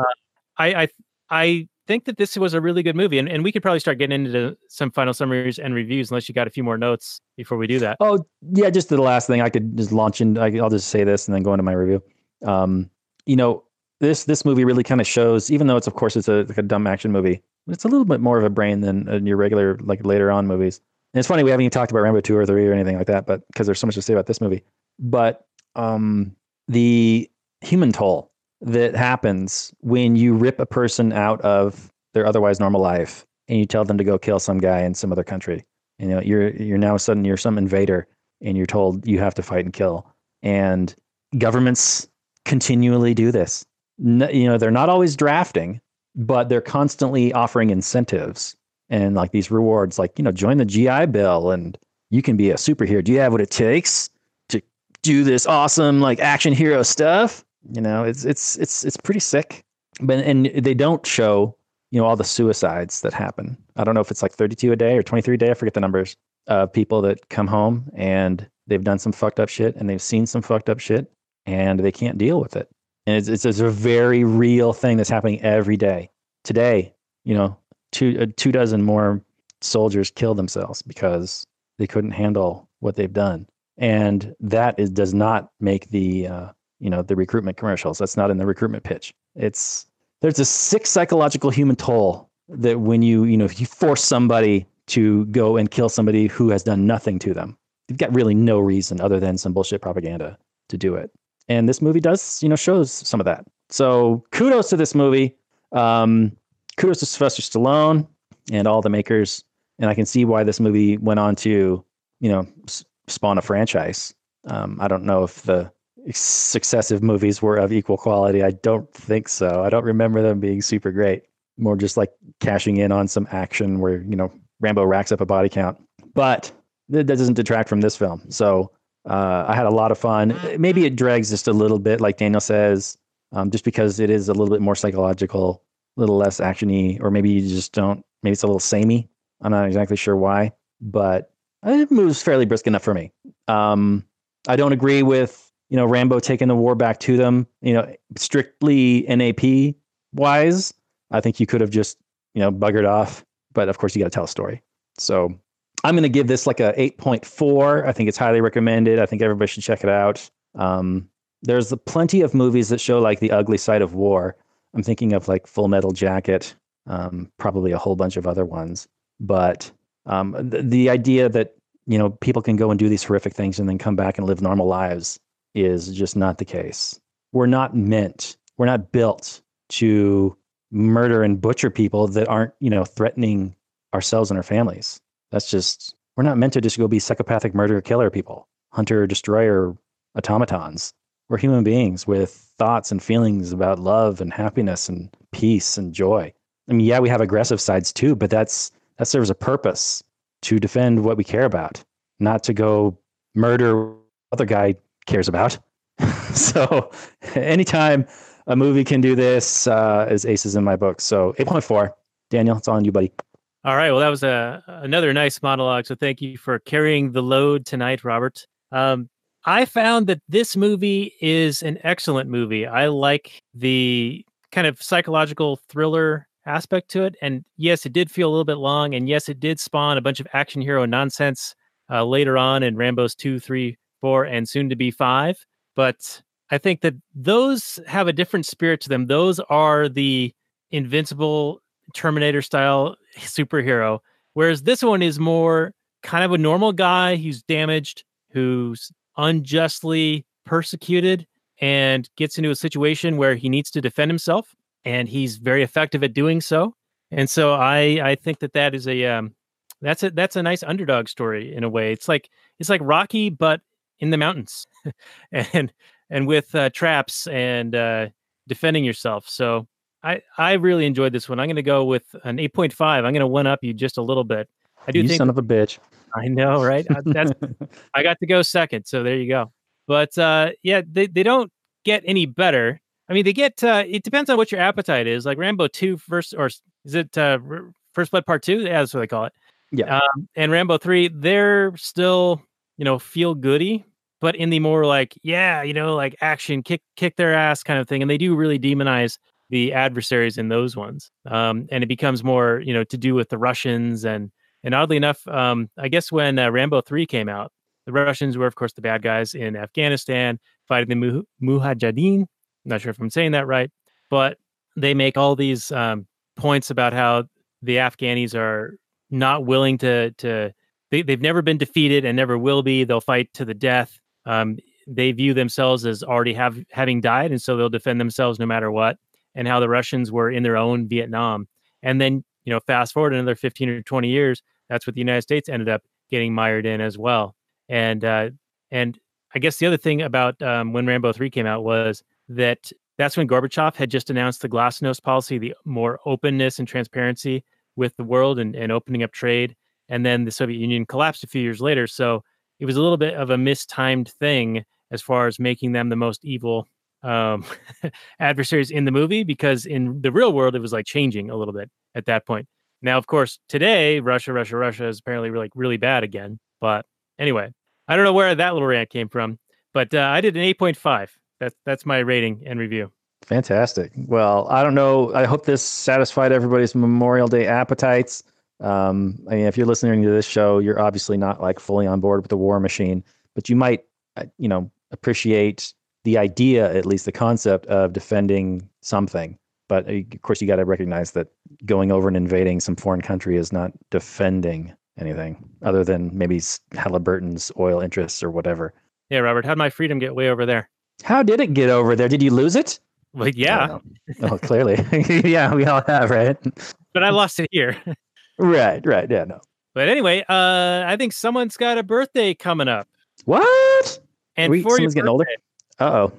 A: I I I think that this was a really good movie, and, and we could probably start getting into some final summaries and reviews unless you got a few more notes before we do that.
B: Oh yeah, just the last thing I could just launch in. I, I'll just say this and then go into my review. Um, you know, this this movie really kind of shows, even though it's of course it's a like a dumb action movie, it's a little bit more of a brain than uh, your regular like later on movies. And it's funny we haven't even talked about Rambo two or three or anything like that, but because there's so much to say about this movie. But um, the human toll that happens when you rip a person out of their otherwise normal life and you tell them to go kill some guy in some other country. You know, you're you're now sudden you're some invader and you're told you have to fight and kill. And governments continually do this. N- you know, they're not always drafting, but they're constantly offering incentives and like these rewards, like you know, join the GI Bill and you can be a superhero. Do you have what it takes do this awesome like action hero stuff? You know, it's it's it's it's pretty sick. But and they don't show you know all the suicides that happen. I don't know if it's like 32 a day or 23 a day. I forget the numbers of people that come home and they've done some fucked up shit and they've seen some fucked up shit and they can't deal with it. And it's it's, it's a very real thing that's happening every day. Today, you know, two uh, two dozen more soldiers killed themselves because they couldn't handle what they've done, and that is does not make the uh, you know the recruitment commercials. That's not in the recruitment pitch. It's there's a sick psychological human toll that when you you know if you force somebody to go and kill somebody who has done nothing to them, you've got really no reason other than some bullshit propaganda to do it. And this movie does you know shows some of that. So kudos to this movie. Um, kudos to Sylvester Stallone and all the makers. And I can see why this movie went on to, you know, spawn a franchise. Um, I don't know if the successive movies were of equal quality. I don't think so. I don't remember them being super great. More just like cashing in on some action where, you know, Rambo racks up a body count. But that doesn't detract from this film. So uh, I had a lot of fun. Maybe it drags just a little bit, like Daniel says, um, just because it is a little bit more psychological, a little less actiony, or maybe you just don't. Maybe it's a little samey. I'm not exactly sure why, but it moves fairly brisk enough for me. Um, I don't agree with you know Rambo taking the war back to them. You know, strictly NAP wise, I think you could have just you know buggered off. But of course, you got to tell a story. So I'm going to give this like a 8.4. I think it's highly recommended. I think everybody should check it out. Um, there's plenty of movies that show like the ugly side of war. I'm thinking of like Full Metal Jacket, um, probably a whole bunch of other ones. But um, the, the idea that you know people can go and do these horrific things and then come back and live normal lives is just not the case. We're not meant. We're not built to murder and butcher people that aren't you know threatening ourselves and our families. That's just we're not meant to just go be psychopathic murder killer people, hunter destroyer automatons. We're human beings with thoughts and feelings about love and happiness and peace and joy. I mean, yeah, we have aggressive sides too, but that's that serves a purpose to defend what we care about, not to go murder other guy cares about. so, anytime a movie can do this, uh, is aces in my book. So, eight point four. Daniel, it's on you, buddy.
A: All right. Well, that was a another nice monologue. So thank you for carrying the load tonight, Robert. Um, I found that this movie is an excellent movie. I like the kind of psychological thriller aspect to it. And yes, it did feel a little bit long. And yes, it did spawn a bunch of action hero nonsense uh, later on in Rambo's two, three, four, and soon to be five. But I think that those have a different spirit to them. Those are the invincible Terminator style superhero. Whereas this one is more kind of a normal guy who's damaged, who's unjustly persecuted, and gets into a situation where he needs to defend himself. And he's very effective at doing so. And so I I think that that is a um that's a that's a nice underdog story in a way. It's like it's like Rocky but in the mountains, and and with uh, traps and uh, defending yourself. So I I really enjoyed this one. I'm going to go with an 8.5. I'm going to one up you just a little bit. I do
B: you
A: think
B: son of a bitch.
A: I know, right? That's I got to go second, so there you go. But uh, yeah, they, they don't get any better. I mean, they get. Uh, it depends on what your appetite is. Like Rambo Two first, or is it uh, First Blood Part Two? Yeah, that's what they call it.
B: Yeah.
A: Um, and Rambo Three, they're still you know feel goody, but in the more like yeah, you know, like action, kick kick their ass kind of thing. And they do really demonize the adversaries in those ones. Um, and it becomes more you know to do with the Russians and and oddly enough, um, I guess when uh, Rambo Three came out, the Russians were of course the bad guys in Afghanistan fighting the Muh- Mujahideen. Not sure if I'm saying that right, but they make all these um, points about how the Afghanis are not willing to to they, they've never been defeated and never will be. They'll fight to the death. Um, they view themselves as already have having died, and so they'll defend themselves no matter what. And how the Russians were in their own Vietnam, and then you know fast forward another 15 or 20 years, that's what the United States ended up getting mired in as well. And uh, and I guess the other thing about um, when Rambo 3 came out was that that's when Gorbachev had just announced the Glasnost policy, the more openness and transparency with the world and, and opening up trade. And then the Soviet Union collapsed a few years later. So it was a little bit of a mistimed thing as far as making them the most evil um, adversaries in the movie, because in the real world, it was like changing a little bit at that point. Now, of course, today, Russia, Russia, Russia is apparently like really bad again. But anyway, I don't know where that little rant came from, but uh, I did an 8.5. That's that's my rating and review.
B: Fantastic. Well, I don't know. I hope this satisfied everybody's Memorial Day appetites. Um, I mean, if you're listening to this show, you're obviously not like fully on board with the war machine, but you might, uh, you know, appreciate the idea, at least the concept of defending something. But uh, of course, you got to recognize that going over and invading some foreign country is not defending anything other than maybe Halliburton's oil interests or whatever.
A: Yeah, Robert, how'd my freedom get way over there?
B: How did it get over there? Did you lose it?
A: Like, yeah,
B: Oh, clearly. yeah, we all have, right?
A: but I lost it here.
B: Right, right. Yeah, no.
A: but anyway, uh, I think someone's got a birthday coming up,
B: What?
A: and
B: We-
A: for your
B: someone's getting older? Uh oh.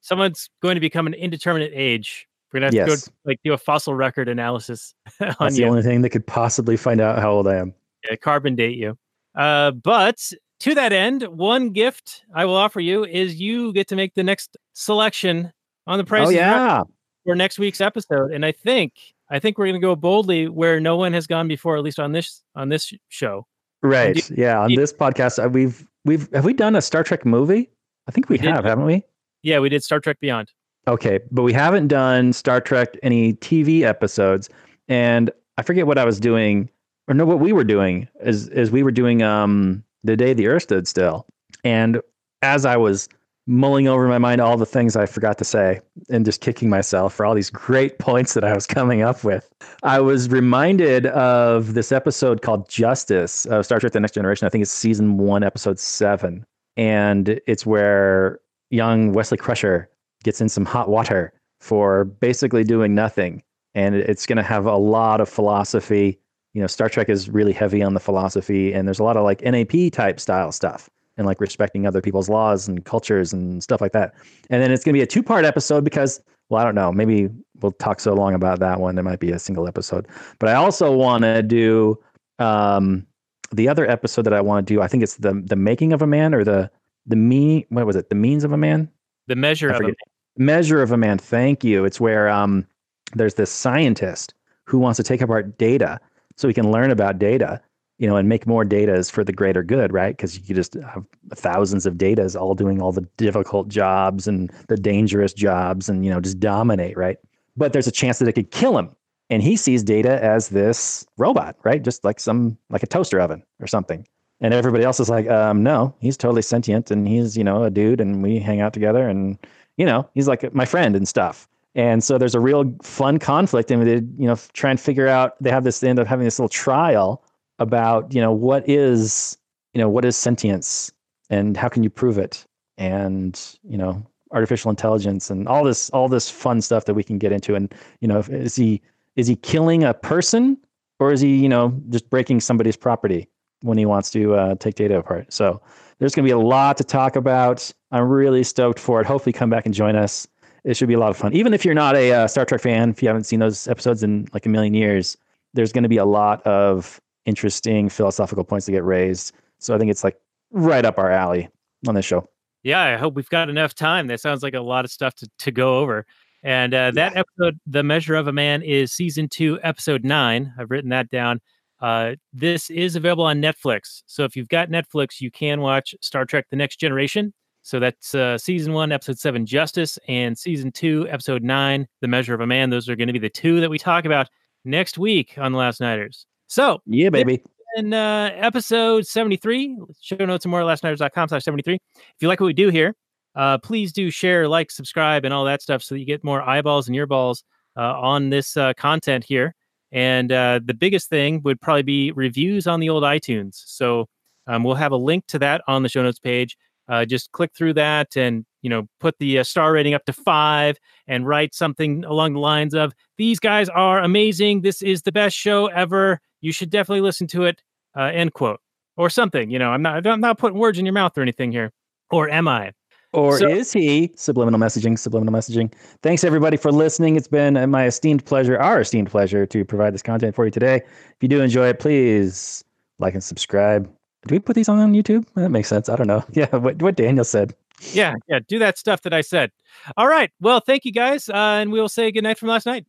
A: someone's going to become an indeterminate age. We're gonna have to go like do a fossil record analysis on
B: That's the only thing that could possibly find out how old I am.
A: yeah, carbon date you. Uh, but to that end, one gift I will offer you is you get to make the next selection on the price
B: oh, yeah.
A: for next week's episode. And I think I think we're gonna go boldly where no one has gone before, at least on this on this show.
B: Right. Yeah. On
A: you-
B: this podcast, uh, we've, we've, have we done a Star Trek movie? I think we,
A: We did.
B: have, haven't we?
A: Yeah, we did Star Trek Beyond.
B: Okay. But we haven't done Star Trek, any TV episodes. And I forget what I was doing, or no, what we were doing is, is we were doing um The Day the Earth Stood Still. And as I was mulling over my mind all the things I forgot to say and just kicking myself for all these great points that I was coming up with, I was reminded of this episode called Justice of Star Trek The Next Generation. I think it's season one, episode seven. And it's where young Wesley Crusher gets in some hot water for basically doing nothing. And it's going to have a lot of philosophy. You know, Star Trek is really heavy on the philosophy, and there's a lot of like NAP type style stuff and like respecting other people's laws and cultures and stuff like that. And then it's going to be a two part episode because, well, I don't know, maybe we'll talk so long about that one. There might be a single episode. But I also want to do um, the other episode that I want to do. I think it's the the making of a man or the the me. What was it? The means of a man.
A: The measure of a
B: forget. Measure of a man. Thank you. It's where um, there's this scientist who wants to take apart data so we can learn about data, you know, and make more data is for the greater good, right? Because you could just have thousands of datas all doing all the difficult jobs and the dangerous jobs and, you know, just dominate, right? But there's a chance that it could kill him. And he sees data as this robot, right? Just like some, like a toaster oven or something. And everybody else is like, um, no, he's totally sentient and he's, you know, a dude and we hang out together and, you know, he's like my friend and stuff. And so there's a real fun conflict and they, you know, try and figure out, they have this, they end up having this little trial about, you know, what is, you know, what is sentience and how can you prove it? And, you know, artificial intelligence and all this, all this fun stuff that we can get into. And, you know, is he, is he killing a person or is he, you know, just breaking somebody's property when he wants to uh, take data apart? So there's going to be a lot to talk about. I'm really stoked for it. Hopefully, come back and join us. It should be a lot of fun. Even if you're not a uh, Star Trek fan, if you haven't seen those episodes in like a million years, there's going to be a lot of interesting philosophical points to get raised. So I think it's like right up our alley on this show.
A: Yeah, I hope we've got enough time. That sounds like a lot of stuff to, to go over. And uh, that episode, The Measure of a Man, is season two, episode nine. I've written that down. Uh, this is available on Netflix. So if you've got Netflix, you can watch Star Trek The Next Generation. So that's uh, season one, episode seven, Justice, and season two, episode nine, The Measure of a Man. Those are going to be the two that we talk about next week on The Last Nighters. So,
B: Yeah, baby.
A: in uh, episode 73, show notes and more at lastnighters.com slash 73. If you like what we do here, uh, please do share, like, subscribe, and all that stuff so that you get more eyeballs and earballs uh, on this uh, content here. And uh, the biggest thing would probably be reviews on the old iTunes. So um, we'll have a link to that on the show notes page. Uh, just click through that and you know put the uh, star rating up to five and write something along the lines of "These guys are amazing. This is the best show ever. You should definitely listen to it." Uh, end quote or something. You know, I'm not I'm not putting words in your mouth or anything here. Or am I?
B: Or
A: So-
B: is he? Subliminal messaging, subliminal messaging. Thanks everybody for listening. It's been uh, my esteemed pleasure, our esteemed pleasure to provide this content for you today. If you do enjoy it, please like and subscribe. Do we put these on YouTube? That makes sense. I don't know. Yeah, what, what Daniel said.
A: Yeah, yeah. Do that stuff that I said. All right. Well, thank you guys, uh, and we'll say good night from last night.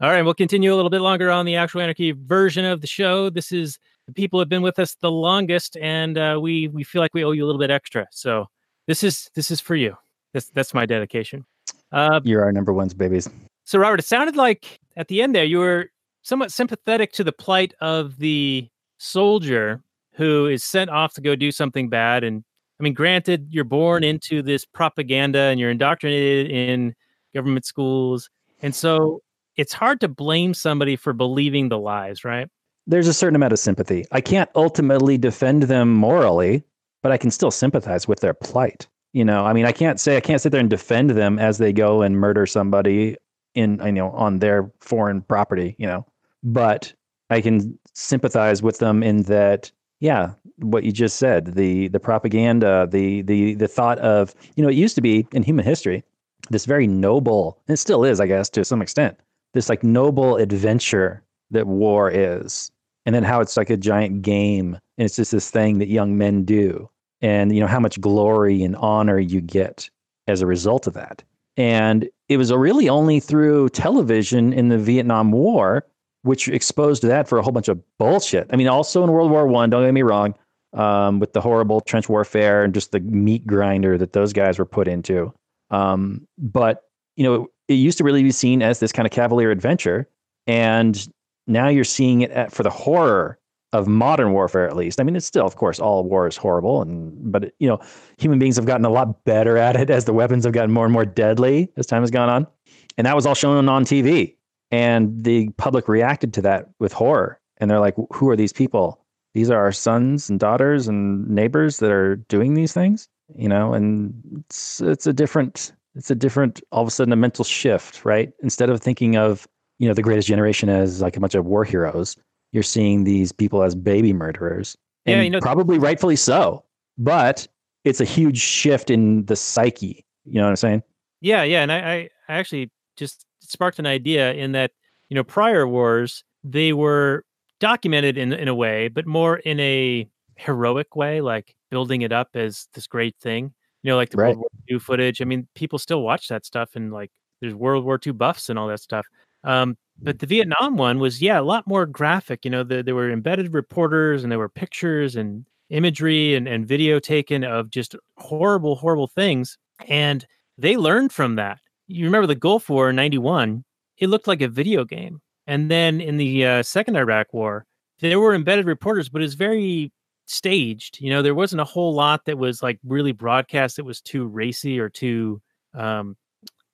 A: All right, we'll continue a little bit longer on the actual anarchy version of the show. This is the people have been with us the longest, and uh, we we feel like we owe you a little bit extra. So this is this is for you. That's that's my dedication. Uh,
B: You're our number ones, babies.
A: so Robert, it sounded like at the end there you were somewhat sympathetic to the plight of the soldier who is sent off to go do something bad. And I mean, granted, you're born into this propaganda and you're indoctrinated in government schools, and so it's hard to blame somebody for believing the lies, right?
B: There's a certain amount of sympathy. I can't ultimately defend them morally, but I can still sympathize with their plight. You know, I mean, I can't say I can't sit there and defend them as they go and murder somebody in, I know, on their foreign property. You know, but I can sympathize with them in that, yeah, what you just said, the the propaganda, the the the thought of, you know, it used to be in human history this very noble, and it still is, I guess, to some extent, this like noble adventure that war is, and then how it's like a giant game, and it's just this thing that young men do, and you know how much glory and honor you get as a result of that. And it was really only through television in the Vietnam War, which exposed that for a whole bunch of bullshit. I mean, also in World War One. Don't get me wrong, um, with the horrible trench warfare and just the meat grinder that those guys were put into. Um, but you know, it used to really be seen as this kind of cavalier adventure, and now you're seeing it at, for the horror of modern warfare, at least. I mean, it's still, of course, all war is horrible, and but you know, human beings have gotten a lot better at it as the weapons have gotten more and more deadly as time has gone on, and that was all shown on TV, and the public reacted to that with horror, and they're like, "Who are these people? These are our sons and daughters and neighbors that are doing these things." You know, and it's it's a different it's a different all of a sudden a mental shift, right? Instead of thinking of you know the greatest generation as like a bunch of war heroes, you're seeing these people as baby murderers.
A: Yeah, you know-
B: probably rightfully so. But it's a huge shift in the psyche. You know what I'm saying?
A: Yeah, yeah, and I, I, I actually just sparked an idea in that you know prior wars they were documented in in a way, but more in a heroic way, like building it up as this great thing. You know, like the
B: Right.
A: World War II footage. I mean, people still watch that stuff, and like there's World War II buffs and all that stuff. Um, but the Vietnam one was yeah a lot more graphic. You know, the, there were embedded reporters, and there were pictures and imagery and, and video taken of just horrible, horrible things. And they learned from that. You remember the Gulf War in 91, it looked like a video game. And then in the uh, second Iraq War, there were embedded reporters, but it's very staged. You know, there wasn't a whole lot that was like really broadcast that was too racy or too, um,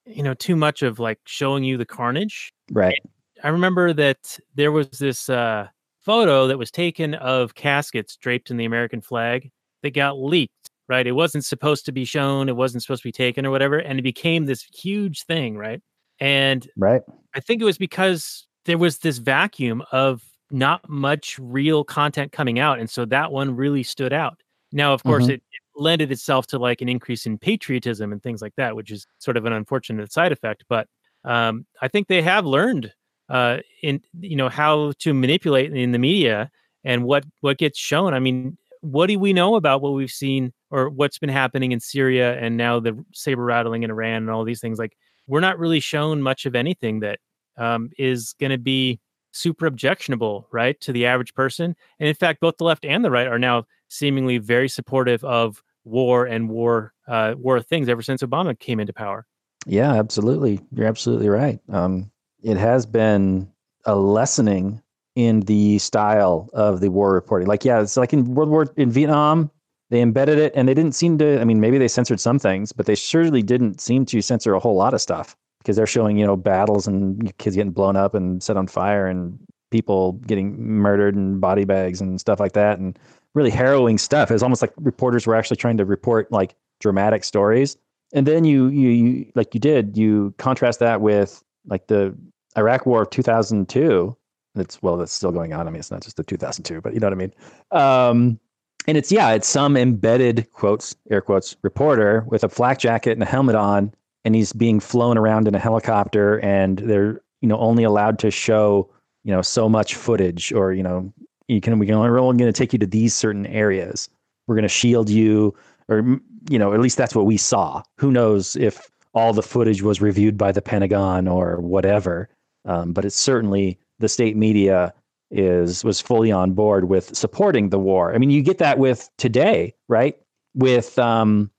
A: you know too much of like showing you the carnage.
B: Right.
A: I remember that there was this uh, photo that was taken of caskets draped in the American flag that got leaked. Right, it wasn't supposed to be shown. It wasn't supposed to be taken or whatever, and it became this huge thing. Right, and
B: Right.
A: I think it was because there was this vacuum of not much real content coming out. And so that one really stood out. Now, of course,
B: Mhm.
A: it, it lended itself to like an increase in patriotism and things like that, which is sort of an unfortunate side effect. But um, I think they have learned uh, in you know how to manipulate in the media and what what gets shown. I mean, what do we know about what we've seen or what's been happening in Syria and now the saber rattling in Iran and all these things? Like, we're not really shown much of anything that um, is going to be super objectionable, right, to the average person. And in fact, both the left and the right are now seemingly very supportive of war and war uh, war things ever since Obama came into power.
B: Yeah, absolutely. You're absolutely right. Um, it has been a lessening in the style of the war reporting. Like, yeah, it's like in World War in Vietnam, they embedded it, and they didn't seem to. I mean, maybe they censored some things, but they surely didn't seem to censor a whole lot of stuff because they're showing you know battles and kids getting blown up and set on fire and people getting murdered and body bags and stuff like that and really harrowing stuff. It's almost like reporters were actually trying to report like dramatic stories. And then you, you you like you did you contrast that with like the Iraq War of 2002 that's well that's still going on. I mean it's not just the 2002 but you know what I mean. Um and it's yeah it's some embedded quotes air quotes reporter with a flak jacket and a helmet on and he's being flown around in a helicopter and they're you know only allowed to show you know so much footage or you know you can we can we're only going to take you to these certain areas. We're going to shield you or you know at least that's what we saw. Who knows if all the footage was reviewed by the pentagon or whatever um, but it's certainly the state media is was fully on board with supporting the war. I mean you get that with today right? With um,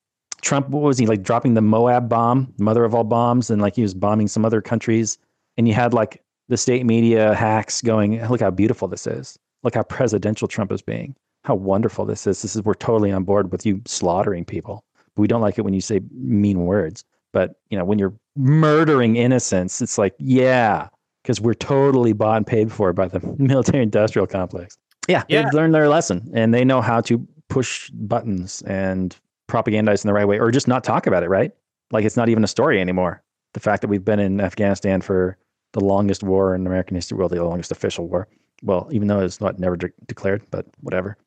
B: trump what was he like dropping the moab bomb mother of all bombs and like he was bombing some other countries and you had like the state media hacks going look how beautiful this is look how presidential trump is being how wonderful this is. This is we're totally on board with you slaughtering people. We don't like it when you say mean words but you know when you're murdering innocents it's like yeah because we're totally bought and paid for by the military industrial complex. Yeah,
A: Yeah.
B: they've learned their lesson and they know how to push buttons and propagandize in the right way or just not talk about it right? Like it's not even a story anymore. The fact that we've been in afghanistan for the longest war in american history well the longest official war well even though it's not never de- declared but whatever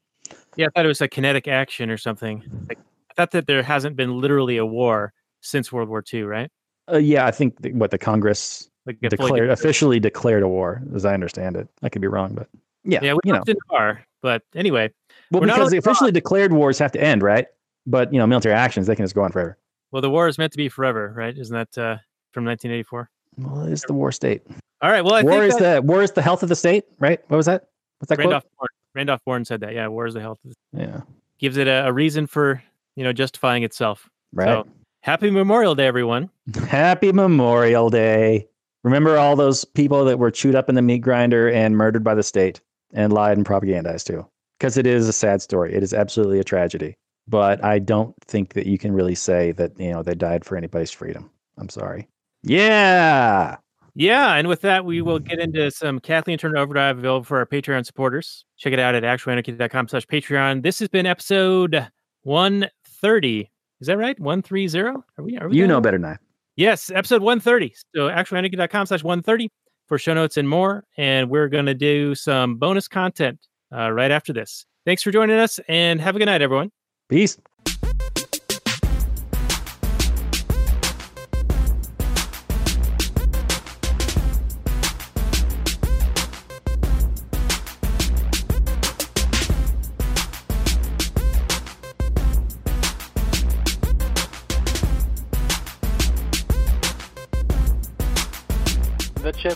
A: Yeah, I thought it was a kinetic action or something. Like, I thought that there hasn't been literally a war since World War II, right?
B: uh, yeah i think the, what the congress
A: Like
B: declared officially declared a war as i understand it i could be wrong but yeah,
A: Yeah, we
B: you know
A: are, but anyway.
B: well because the officially declared wars have to end right but you know military actions they can just go on forever
A: Well, the war is meant to be forever, right? Isn't that uh, from 1984?
B: well it's the war state
A: All right. Well, I
B: war
A: think
B: is
A: that
B: the war is the health of the state right what was that what's that quote?
A: Randolph Bourne, Randolph Bourne said that. Yeah, war is the health. Of the,
B: yeah
A: gives it a, a reason for you know justifying itself.
B: right
A: So, happy Memorial Day, everyone.
B: Happy Memorial Day. Remember all those people that were chewed up in the meat grinder and murdered by the state and lied and propagandized to? Because it is a sad story. It is absolutely a tragedy. But I don't think that you can really say that, you know, they died for anybody's freedom. I'm sorry. Yeah.
A: Yeah, and with that, we will get into some Kathleen Turner Overdrive available for our Patreon supporters. Check it out at actualanarchy.com slash Patreon. This has been episode 130. Is that right? 130? Are we, are we
B: You
A: there?
B: know better than I.
A: Yes, episode 130. So actualanarchy.com slash 130 for show notes and more. And we're going to do some bonus content uh, right after this. Thanks for joining us and have a good night, everyone.
B: Peace.